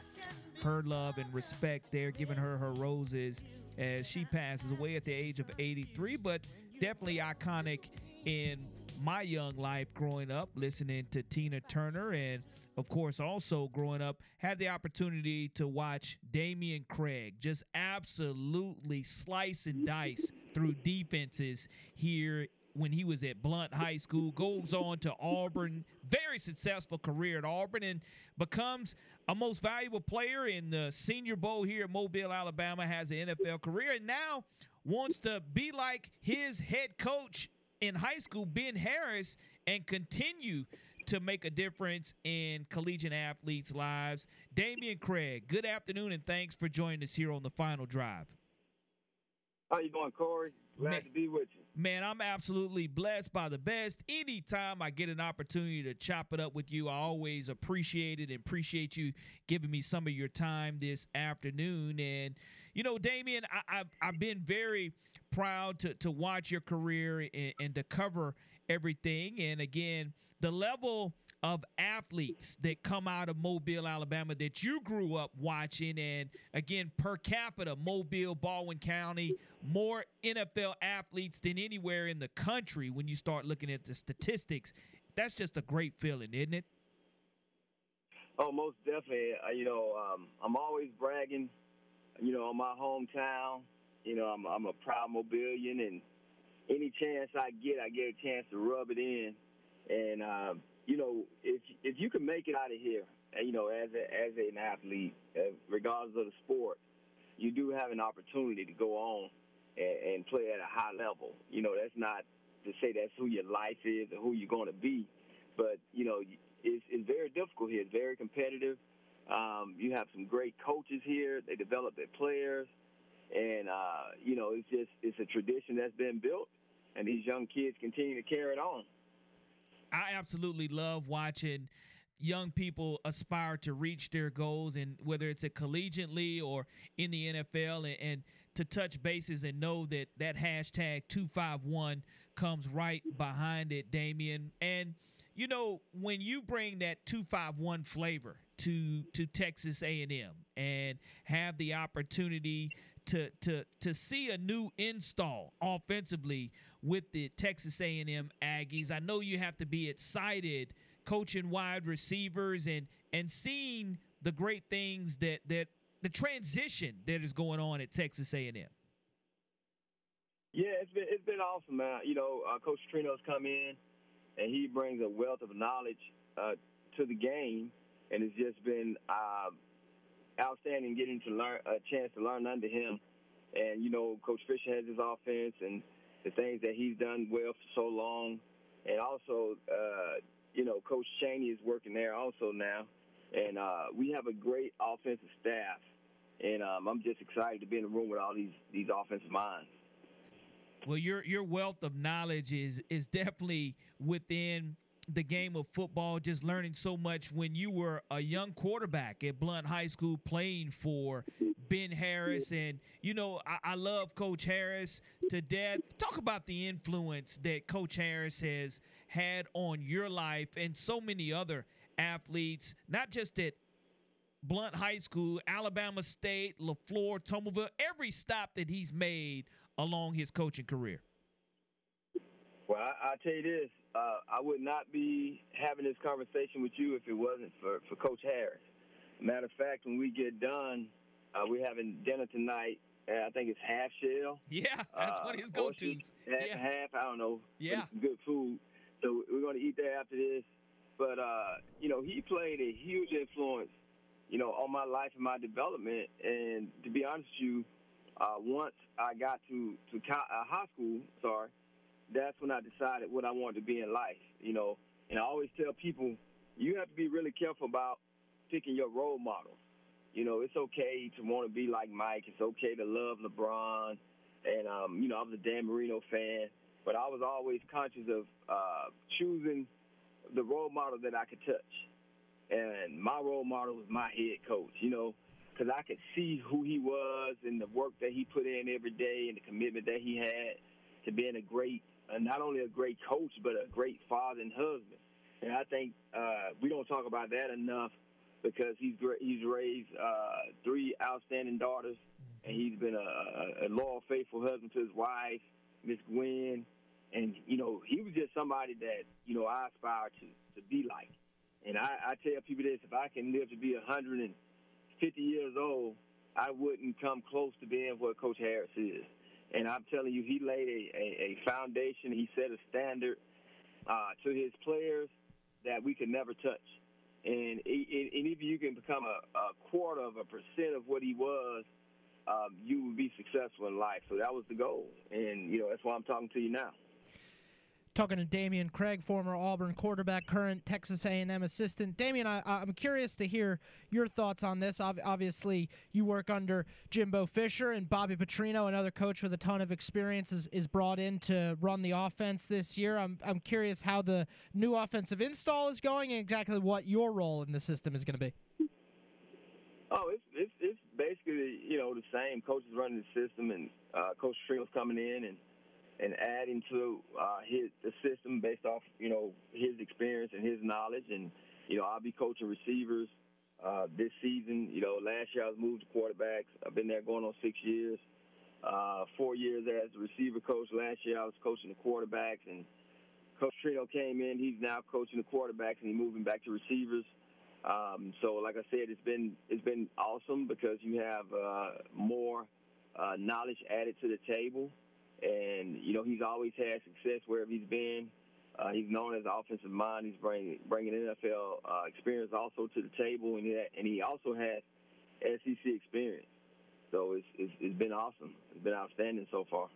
her love and respect there, giving her her roses as she passes away at the age of 83. But definitely iconic in my young life growing up, listening to Tina Turner and of course, also growing up, had the opportunity to watch Dameyune Craig just absolutely slice and dice through defenses here when he was at Blount High School, goes on to Auburn, very successful career at Auburn, and becomes a most valuable player in the Senior Bowl here at Mobile, Alabama, has an NFL career, and now wants to be like his head coach in high school, Ben Harris, and continue to make a difference in collegiate athletes' lives. Dameyune Craig, good afternoon, and thanks for joining us here on the final drive. How you doing, Corey? Glad Man- to be with you. Man, I'm absolutely blessed by the best. Anytime I get an opportunity to chop it up with you, I always appreciate it and appreciate you giving me some of your time this afternoon. And, you know, Dameyune, I, I've, I've been very proud to, to watch your career and, and to cover everything. And again, the level of athletes that come out of Mobile, Alabama that you grew up watching. And again, per capita, Mobile, Baldwin County, more NFL athletes than anywhere in the country when you start looking at the statistics. That's just a great feeling, isn't it? Oh, most definitely. Uh, you know, um, I'm always bragging, you know, my hometown. You know, I'm, I'm a proud Mobilian, and any chance I get, I get a chance to rub it in. And um, you know, if if you can make it out of here, uh, you know, as a, as an athlete, uh, regardless of the sport, you do have an opportunity to go on and, and play at a high level. You know, that's not to say that's who your life is or who you're going to be, but you know, it's, it's very difficult here. It's very competitive. Um, you have some great coaches here. They develop their players, and uh, you know, it's just it's a tradition that's been built, and these young kids continue to carry it on. I absolutely love watching young people aspire to reach their goals and whether it's a collegiately or in the NFL and, and to touch bases and know that that hashtag 251 comes right behind it Dameyune and you know when you bring that 251 flavor to to Texas A&M and have the opportunity to to to see a new install offensively with the Texas A&M Aggies. I know you have to be excited coaching wide receivers and and seeing the great things that that the transition that is going on at Texas A&M. Yeah, it's been it's been awesome, man. You know, uh, Coach Trino's come in, and he brings a wealth of knowledge uh, to the game, and it's just been uh, outstanding getting to learn a chance to learn under him. And you know, Coach Fisher has his offense and the things that he's done well for so long, and also, uh, you know, Coach Cheney is working there also now, and uh, we have a great offensive staff, and um, I'm just excited to be in the room with all these these offensive minds. Well, your your wealth of knowledge is is definitely within the game of football. Just learning so much when you were a young quarterback at Blount High School, playing for Ben Harris, and you know I, I love Coach Harris to death. Talk about the influence that Coach Harris has had on your life and so many other athletes, not just at Blount High School, Alabama State, LeFlore, Tummaville, every stop that he's made along his coaching career? Well, I, will tell you this. Uh, I would not be having this conversation with you if it wasn't for, for Coach Harris. Matter of fact, when we get done, uh, we're having dinner tonight. I think it's half shell. Yeah, (laughs) that's uh, one of his go-tos. Half, yeah. half, I don't know. Yeah. Good food. So we're going to eat that after this. But, uh, you know, he played a huge influence, you know, on my life and my development. And to be honest with you, uh, once I got to to co- uh, high school, sorry, that's when I decided what I wanted to be in life. You know, and I always tell people you have to be really careful about picking your role models. You know, it's okay to want to be like Mike. It's okay to love LeBron, and um, you know, I was a Dan Marino fan, but I was always conscious of uh, choosing the role model that I could touch. And my role model was my head coach. You know, because I could see who he was and the work that he put in every day and the commitment that he had to being a great, not only a great coach, but a great father and husband. And I think uh, we don't talk about that enough because he's he's raised uh, three outstanding daughters, and he's been a, a loyal, faithful husband to his wife, Miss Gwen. And you know, he was just somebody that you know I aspire to to be like. And I, I tell people this: if I can live to be a hundred and 50 years old, I wouldn't come close to being what Coach Harris is. And I'm telling you, he laid a, a, a foundation. He set a standard uh, to his players that we could never touch. And, and if you can become a, a quarter of a percent of what he was, um, you would be successful in life. So that was the goal. And, you know, that's why I'm talking to you now. Talking to Dameyune Craig, former Auburn quarterback, current Texas A&M assistant. Dameyune, I, I'm curious to hear your thoughts on this. Obviously, you work under Jimbo Fisher and Bobby Petrino, another coach with a ton of experience, is, is brought in to run the offense this year. I'm, I'm curious how the new offensive install is going and exactly what your role in the system is going to be. Oh, it's, it's it's basically you know the same. Coaches running the system, and uh, Coach Petrino's coming in and and adding to uh, his the system based off you know his experience and his knowledge. And you know, I'll be coaching receivers uh, this season. You know, last year I was moved to quarterbacks. I've been there going on six years. Uh, four years as a receiver coach. Last year I was coaching the quarterbacks, and Coach Trino came in. He's now coaching the quarterbacks, and he's moving back to receivers. Um, so, like I said, it's been it's been awesome because you have uh, more uh, knowledge added to the table and you know he's always had success wherever he's been. Uh, he's known as an offensive mind. He's bringing bringing NFL uh, experience also to the table, and he, and he also has SEC experience. So it's, it's it's been awesome. It's been outstanding so far.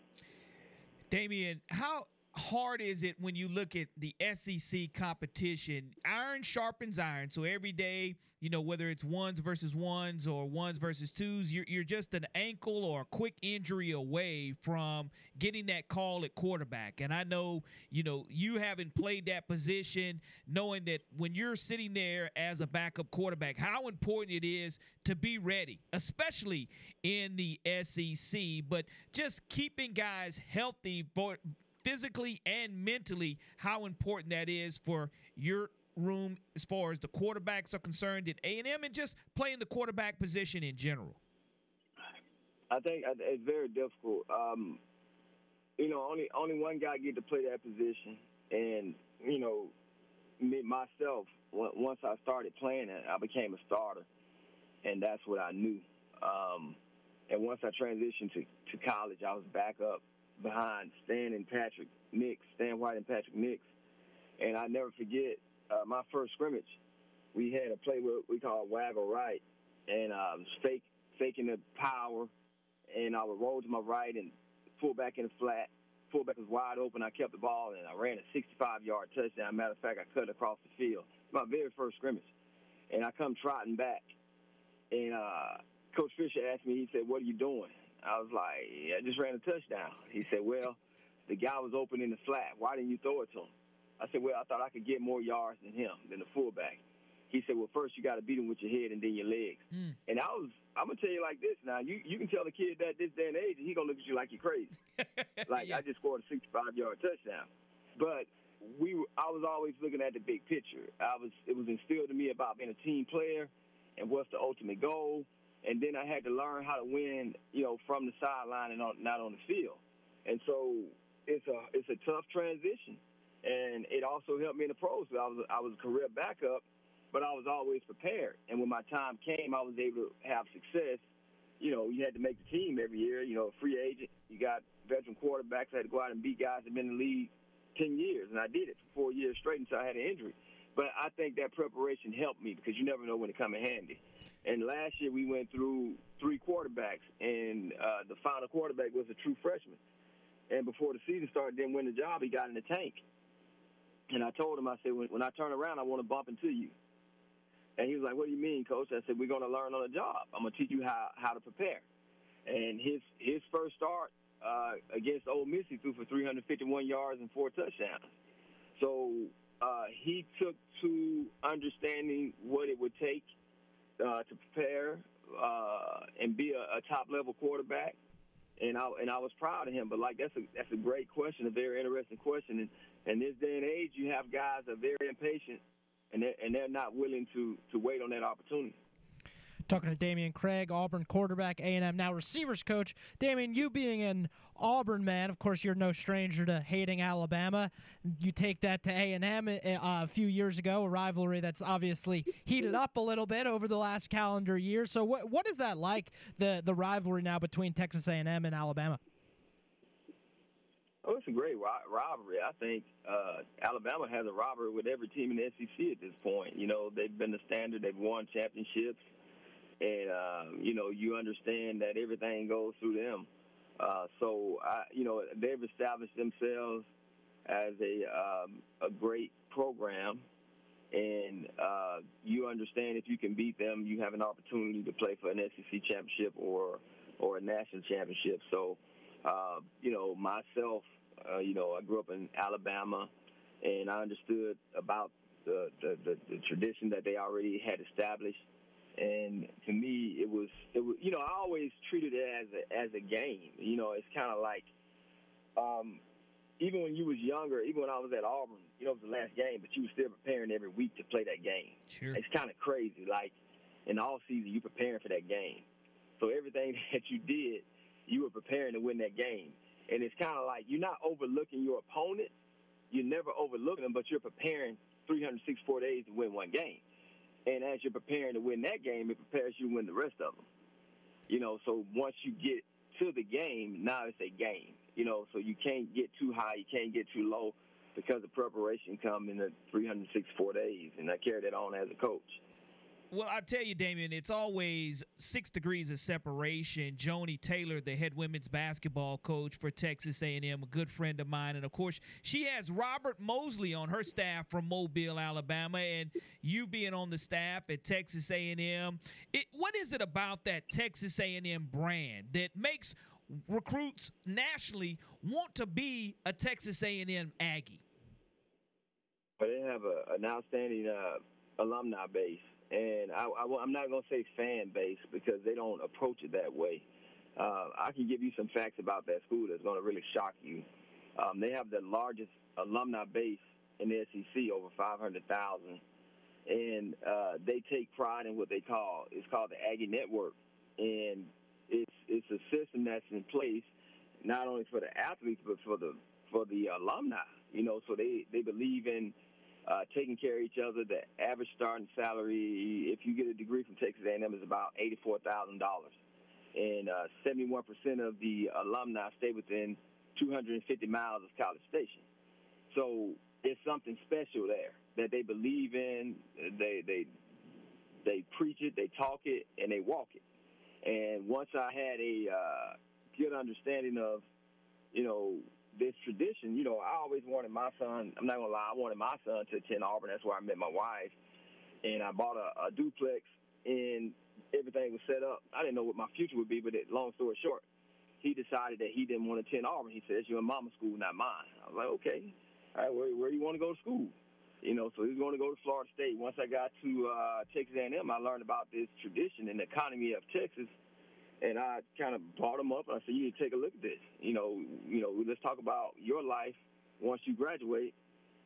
Dameyune, how hard is it when you look at the SEC competition? Iron sharpens iron. So every day, you know, whether it's ones versus ones or ones versus twos, you're, you're just an ankle or a quick injury away from getting that call at quarterback. And I know, you know, you haven't played that position, knowing that when you're sitting there as a backup quarterback, how important it is to be ready, especially in the SEC. But just keeping guys healthy for physically and mentally how important that is for your room as far as the quarterbacks are concerned at A&M and just playing the quarterback position in general? I think it's very difficult. Um, you know, only only one guy get to play that position, and you know, me myself. Once I started playing it, I became a starter, and that's what I knew. Um, and once I transitioned to, to college, I was back up behind Stan and Patrick Nix, Stan White and Patrick Nix. And I never forget uh, my first scrimmage. We had a play where we call waggle right, and I was fake faking the power, and I would roll to my right and pull back in the flat. Fullback was wide open. I kept the ball and I ran a 65-yard touchdown. Matter of fact, I cut across the field. My very first scrimmage, and I come trotting back, and uh, Coach Fisher asked me. He said, "What are you doing?" I was like, I just ran a touchdown. He said, well, The guy was open in the flat. Why didn't you throw it to him? I said, well, I thought I could get more yards than him, than the fullback. He said, well, first you got to beat him with your head and then your legs. Mm. And I was, I'm gonna tell you like this now. You you can tell the kid that this day and age, and he gonna look at you like you're crazy. (laughs) like I just scored a 65 yard touchdown, but we were, I was always looking at the big picture. I was it was instilled in me about being a team player and what's the ultimate goal. And then I had to learn how to win, you know, from the sideline and not on the field. And so it's a it's a tough transition, and it also helped me in the pros. I was I was a career backup, but I was always prepared. And when my time came, I was able to have success. You know, you had to make the team every year. You know, free agent. You got veteran quarterbacks. I had to go out and beat guys that been in the league ten years, and I did it for four years straight until I had an injury. But I think that preparation helped me because you never know when it come in handy. And last year we went through three quarterbacks, and uh, the final quarterback was a true freshman. And before the season started, didn't win the job. He got in the tank. And I told him, I said, when, when I turn around, I want to bump into you. And he was like, "What do you mean, coach?" I said, "We're going to learn on the job. I'm going to teach you how how to prepare." And his his first start uh, against Ole Miss, he threw for 351 yards and four touchdowns. So uh, he took to understanding what it would take uh, to prepare uh, and be a, a top level quarterback. And I and I was proud of him. But like that's a that's a great question, a very interesting question. And in this day and age, you have guys that are very impatient, and they're, and they're not willing to to wait on that opportunity. Talking to Dameyune Craig, Auburn quarterback, A&M now receivers coach. Dameyune, you being an Auburn man, of course, you're no stranger to hating Alabama. You take that to A&M uh, a few years ago, a rivalry that's obviously heated up a little bit over the last calendar year. So, what what is that like the the rivalry now between Texas A&M and Alabama? Oh, it's a great rivalry. I think uh, Alabama has a rivalry with every team in the SEC at this point. You know, they've been the standard. They've won championships and uh, you know you understand that everything goes through them. Uh, so I, you know, they've established themselves as a um, a great program, and uh, you understand if you can beat them, you have an opportunity to play for an SEC championship or or a national championship. So, uh, you know, myself, uh, you know, I grew up in Alabama, and I understood about the, the, the, the tradition that they already had established and to me it was it was you know I always treated it as a as a game. You know, it's kind of like um, even when you was younger, even when I was at Auburn, you know, it was the last game, but you were still preparing every week to play that game. Sure. It's kind of crazy. Like in all season, you preparing for that game. So everything (laughs) that you did, you were preparing to win that game. And it's kind of like you're not overlooking your opponent. You're never overlooking them, but you're preparing 364 days to win one game. And as you're preparing to win that game, it prepares you to win the rest of them. You know, so once you get to the game, now it's a game. You know, so you can't get too high, you can't get too low because the preparation comes in the 364 days. And I carry that on as a coach. Well, I tell you, Dameyune, it's always six degrees of separation. Joni Taylor, the head women's basketball coach for Texas A&M, a good friend of mine, and of course, she has Robert Mosley on her staff from Mobile, Alabama, and you being on the staff at Texas A&M. It, what is it about that Texas A&M brand that makes recruits nationally want to be a Texas A&M Aggie? But they have a, an outstanding uh, alumni base and I, am not going to say fan base because they don't approach it that way. Uh, I can give you some facts about that school that's going to really shock you. Um, they have the largest alumni base in the SEC, over 500,000, and uh, they take pride in what they call it's called the Aggie Network, and it's it's a system that's in place not only for the athletes but for the for the alumni. You know, so they they believe in uh, taking care of each other. The average starting salary, if you get a degree from Texas A&M, is about eighty-four thousand dollars, and uh, seventy-one percent of the alumni stay within 250 miles of College Station. So there's something special there that they believe in. They they they preach it, they talk it, and they walk it. And once I had a uh, good understanding of, you know, this tradition, you know, I always wanted my son, I'm not to lie, I wanted my son to attend Auburn. That's where I met my wife. And I bought a, a duplex, and everything was set up. I didn't know what my future would be, but it, long story short, he decided that he didn't want to attend Auburn. He said, "It's your mama's school, not mine." I was like, "Okay, all right, where where do you want to go to school?" You know, so he was going to go to Florida State. Once I got to uh, Texas A&M, I learned about this tradition and the economy of Texas, and I kind of brought him up. And I said, "You need to take a look at this. You know, you know, let's talk about your life once you graduate."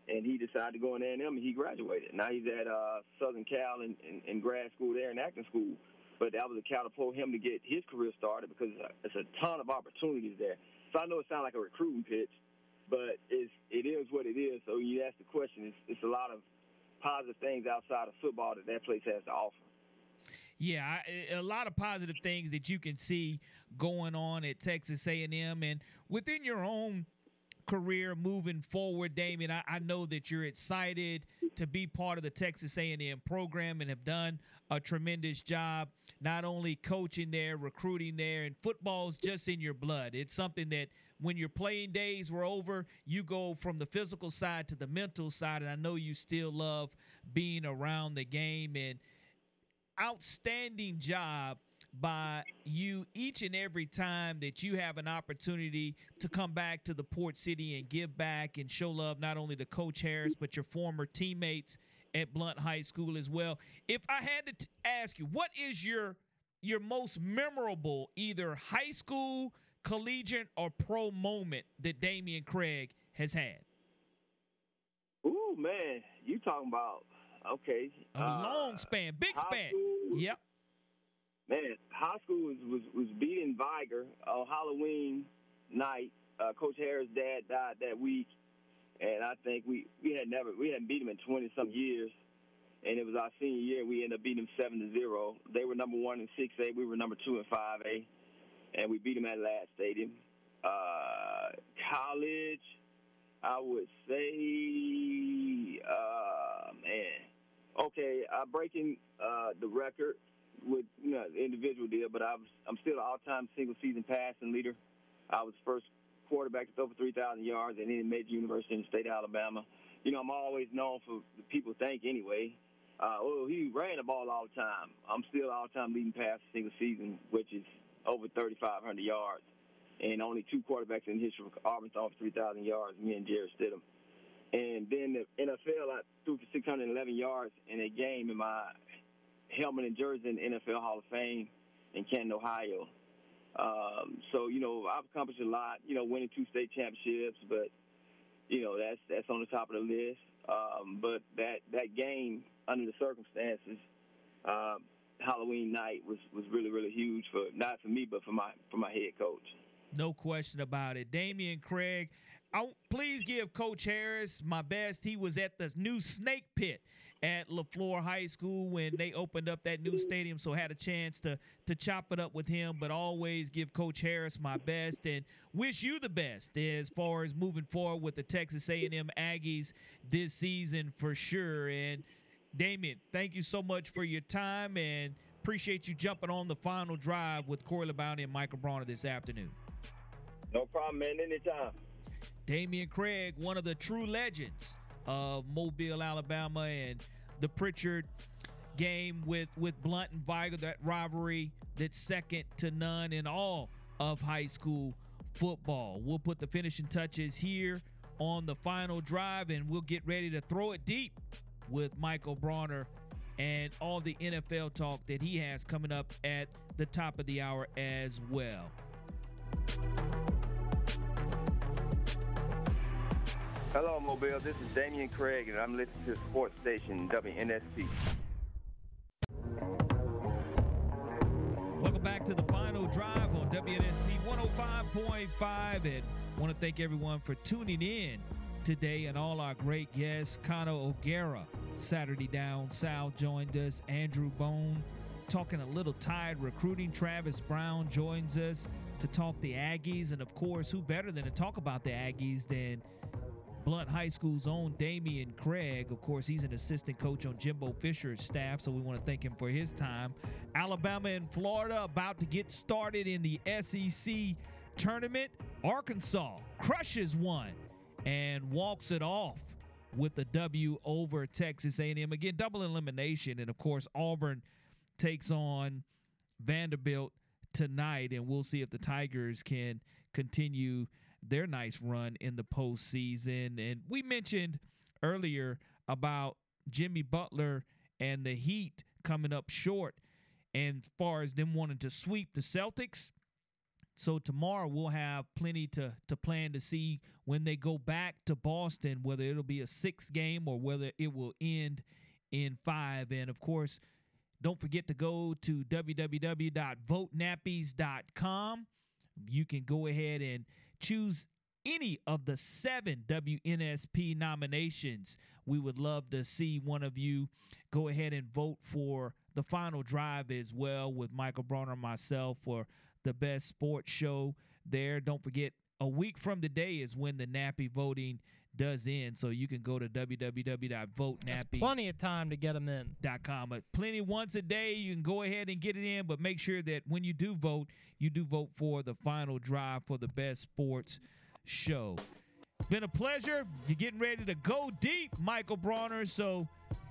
And he decided to go in A&M, and he graduated. Now he's at uh, Southern Cal in, in, in grad school there in acting school. But that was a catapult him to get his career started because it's a ton of opportunities there. So I know it sounds like a recruiting pitch, but it's it is what it is. So you ask the question, it's, it's a lot of positive things outside of football that that place has to offer. Yeah, I, a lot of positive things that you can see going on at Texas A&M and within your own career moving forward, Dameyune. I, I, know that you're excited to be part of the Texas A&M program and have done a tremendous job, not only coaching there, recruiting there, and football's just in your blood. It's something that when your playing days were over, you go from the physical side to the mental side, and I know you still love being around the game and outstanding job by you each and every time that you have an opportunity to come back to the port city and give back and show love not only to coach harris but your former teammates at blount high school as well. If i had to t- ask you what is your your most memorable either high school collegiate or pro moment that dameyune craig has had? Ooh man you talking about okay a uh, long span big span school, yep man, high school was was, was beating Vigor on Halloween night. Uh, Coach Harris' dad died that week, and I think we we had never we hadn't beat him in twenty some years, and it was our senior year. We ended up beating them seven to zero. They were number one in six A. We were number two in five A, and we beat them at Ladd Stadium. Uh, college, I would say, uh, man, okay, I'm breaking uh, the record with you know the individual deal, but I was I'm still an all-time single season passing leader. I was first quarterback to throw for 3,000 yards at any major university in the state of Alabama. You know, I'm always known for the people think anyway. Uh, well, he ran the ball all the time. I'm still all-time leading passer single season, which is over 3,500 yards, and only two quarterbacks in history of Auburn throwing for 3,000 yards. Me and Jarrett Stidham. And then the NFL, I threw for 611 yards in a game in my helmet and jersey in the NFL Hall of Fame in Canton, Ohio. Um, so you know, I've accomplished a lot. You know, winning two state championships, but you know that's that's on the top of the list. Um, but that that game, under the circumstances, uh, Halloween night was was really really huge for not for me, but for my for my head coach. No question about it, Dameyune Craig. I, please give Coach Harris my best. He was at the new Snake Pit at LeFlore High School when they opened up that new stadium. So had a chance to to chop it up with him, but always give Coach Harris my best and wish you the best as far as moving forward with the Texas A&M Aggies this season for sure. And Dameyune, thank you so much for your time and appreciate you jumping on the final drive with Corey LeBounty and Michael Bronner this afternoon. No problem, man. Anytime. Dameyune Craig, one of the true legends of Mobile, Alabama, and the Prichard game with with Blount and Vigor, that rivalry that's second to none in all of high school football. We'll put the finishing touches here on the final drive, and we'll get ready to throw it deep with Michael Bronner and all the NFL talk that he has coming up at the top of the hour as well. Hello, Mobile. This is Dameyune Craig, and I'm listening to Sports Station WNSP. Welcome back to the final drive on WNSP 105.5, and want to thank everyone for tuning in today and all our great guests. Connor O'Gara, Saturday Down South, joined us. Andrew Bone, talking a little tide recruiting. Travis Brown joins us to talk the Aggies, and of course, who better than to talk about the Aggies than Blount High School's own Dameyune Craig. Of course, he's an assistant coach on Jimbo Fisher's staff, so we want to thank him for his time. Alabama and Florida about to get started in the SEC tournament. Arkansas crushes one and walks it off with the W over Texas A&M. Again, double elimination, and of course, Auburn takes on Vanderbilt tonight, and we'll see if the Tigers can continue their nice run in the postseason. And we mentioned earlier about Jimmy Butler and the Heat coming up short, and far as them wanting to sweep the Celtics. So tomorrow we'll have plenty to to plan to see when they go back to Boston, whether it'll be a six game or whether it will end in five. And of course, don't forget to go to www.votenappies.com. You can go ahead and choose any of the seven WNSP nominations. We would love to see one of you go ahead and vote for the final drive as well with Michael Bronner and myself for the best sports show there. Don't forget, a week from today is when the nappy voting does end. So you can go to www.votenappy. Plenty of time to get them in. Com. But plenty once a day. You can go ahead and get it in, but make sure that when you do vote, you do vote for the final drive for the best sports show. Been a pleasure. You're getting ready to go deep, Michael Bronner. So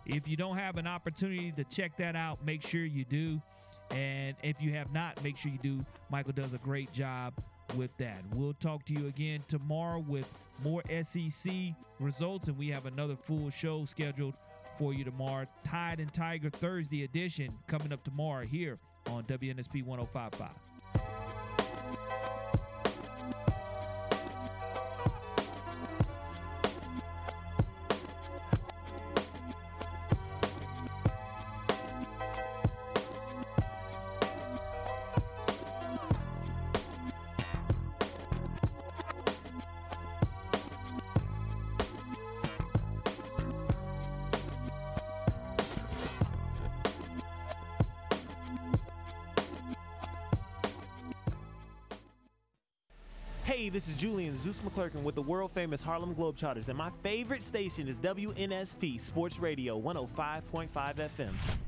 if you don't have an opportunity to check that out, make sure you do. And if you have not, make sure you do. Michael does a great job with that. We'll talk to you again tomorrow with more SEC results, and we have another full show scheduled for you tomorrow. Tide and Tiger Thursday edition coming up tomorrow here on WNSP 1055. McClurkin with the world famous Harlem Globetrotters, and my favorite station is WNSP Sports Radio 105.5 FM.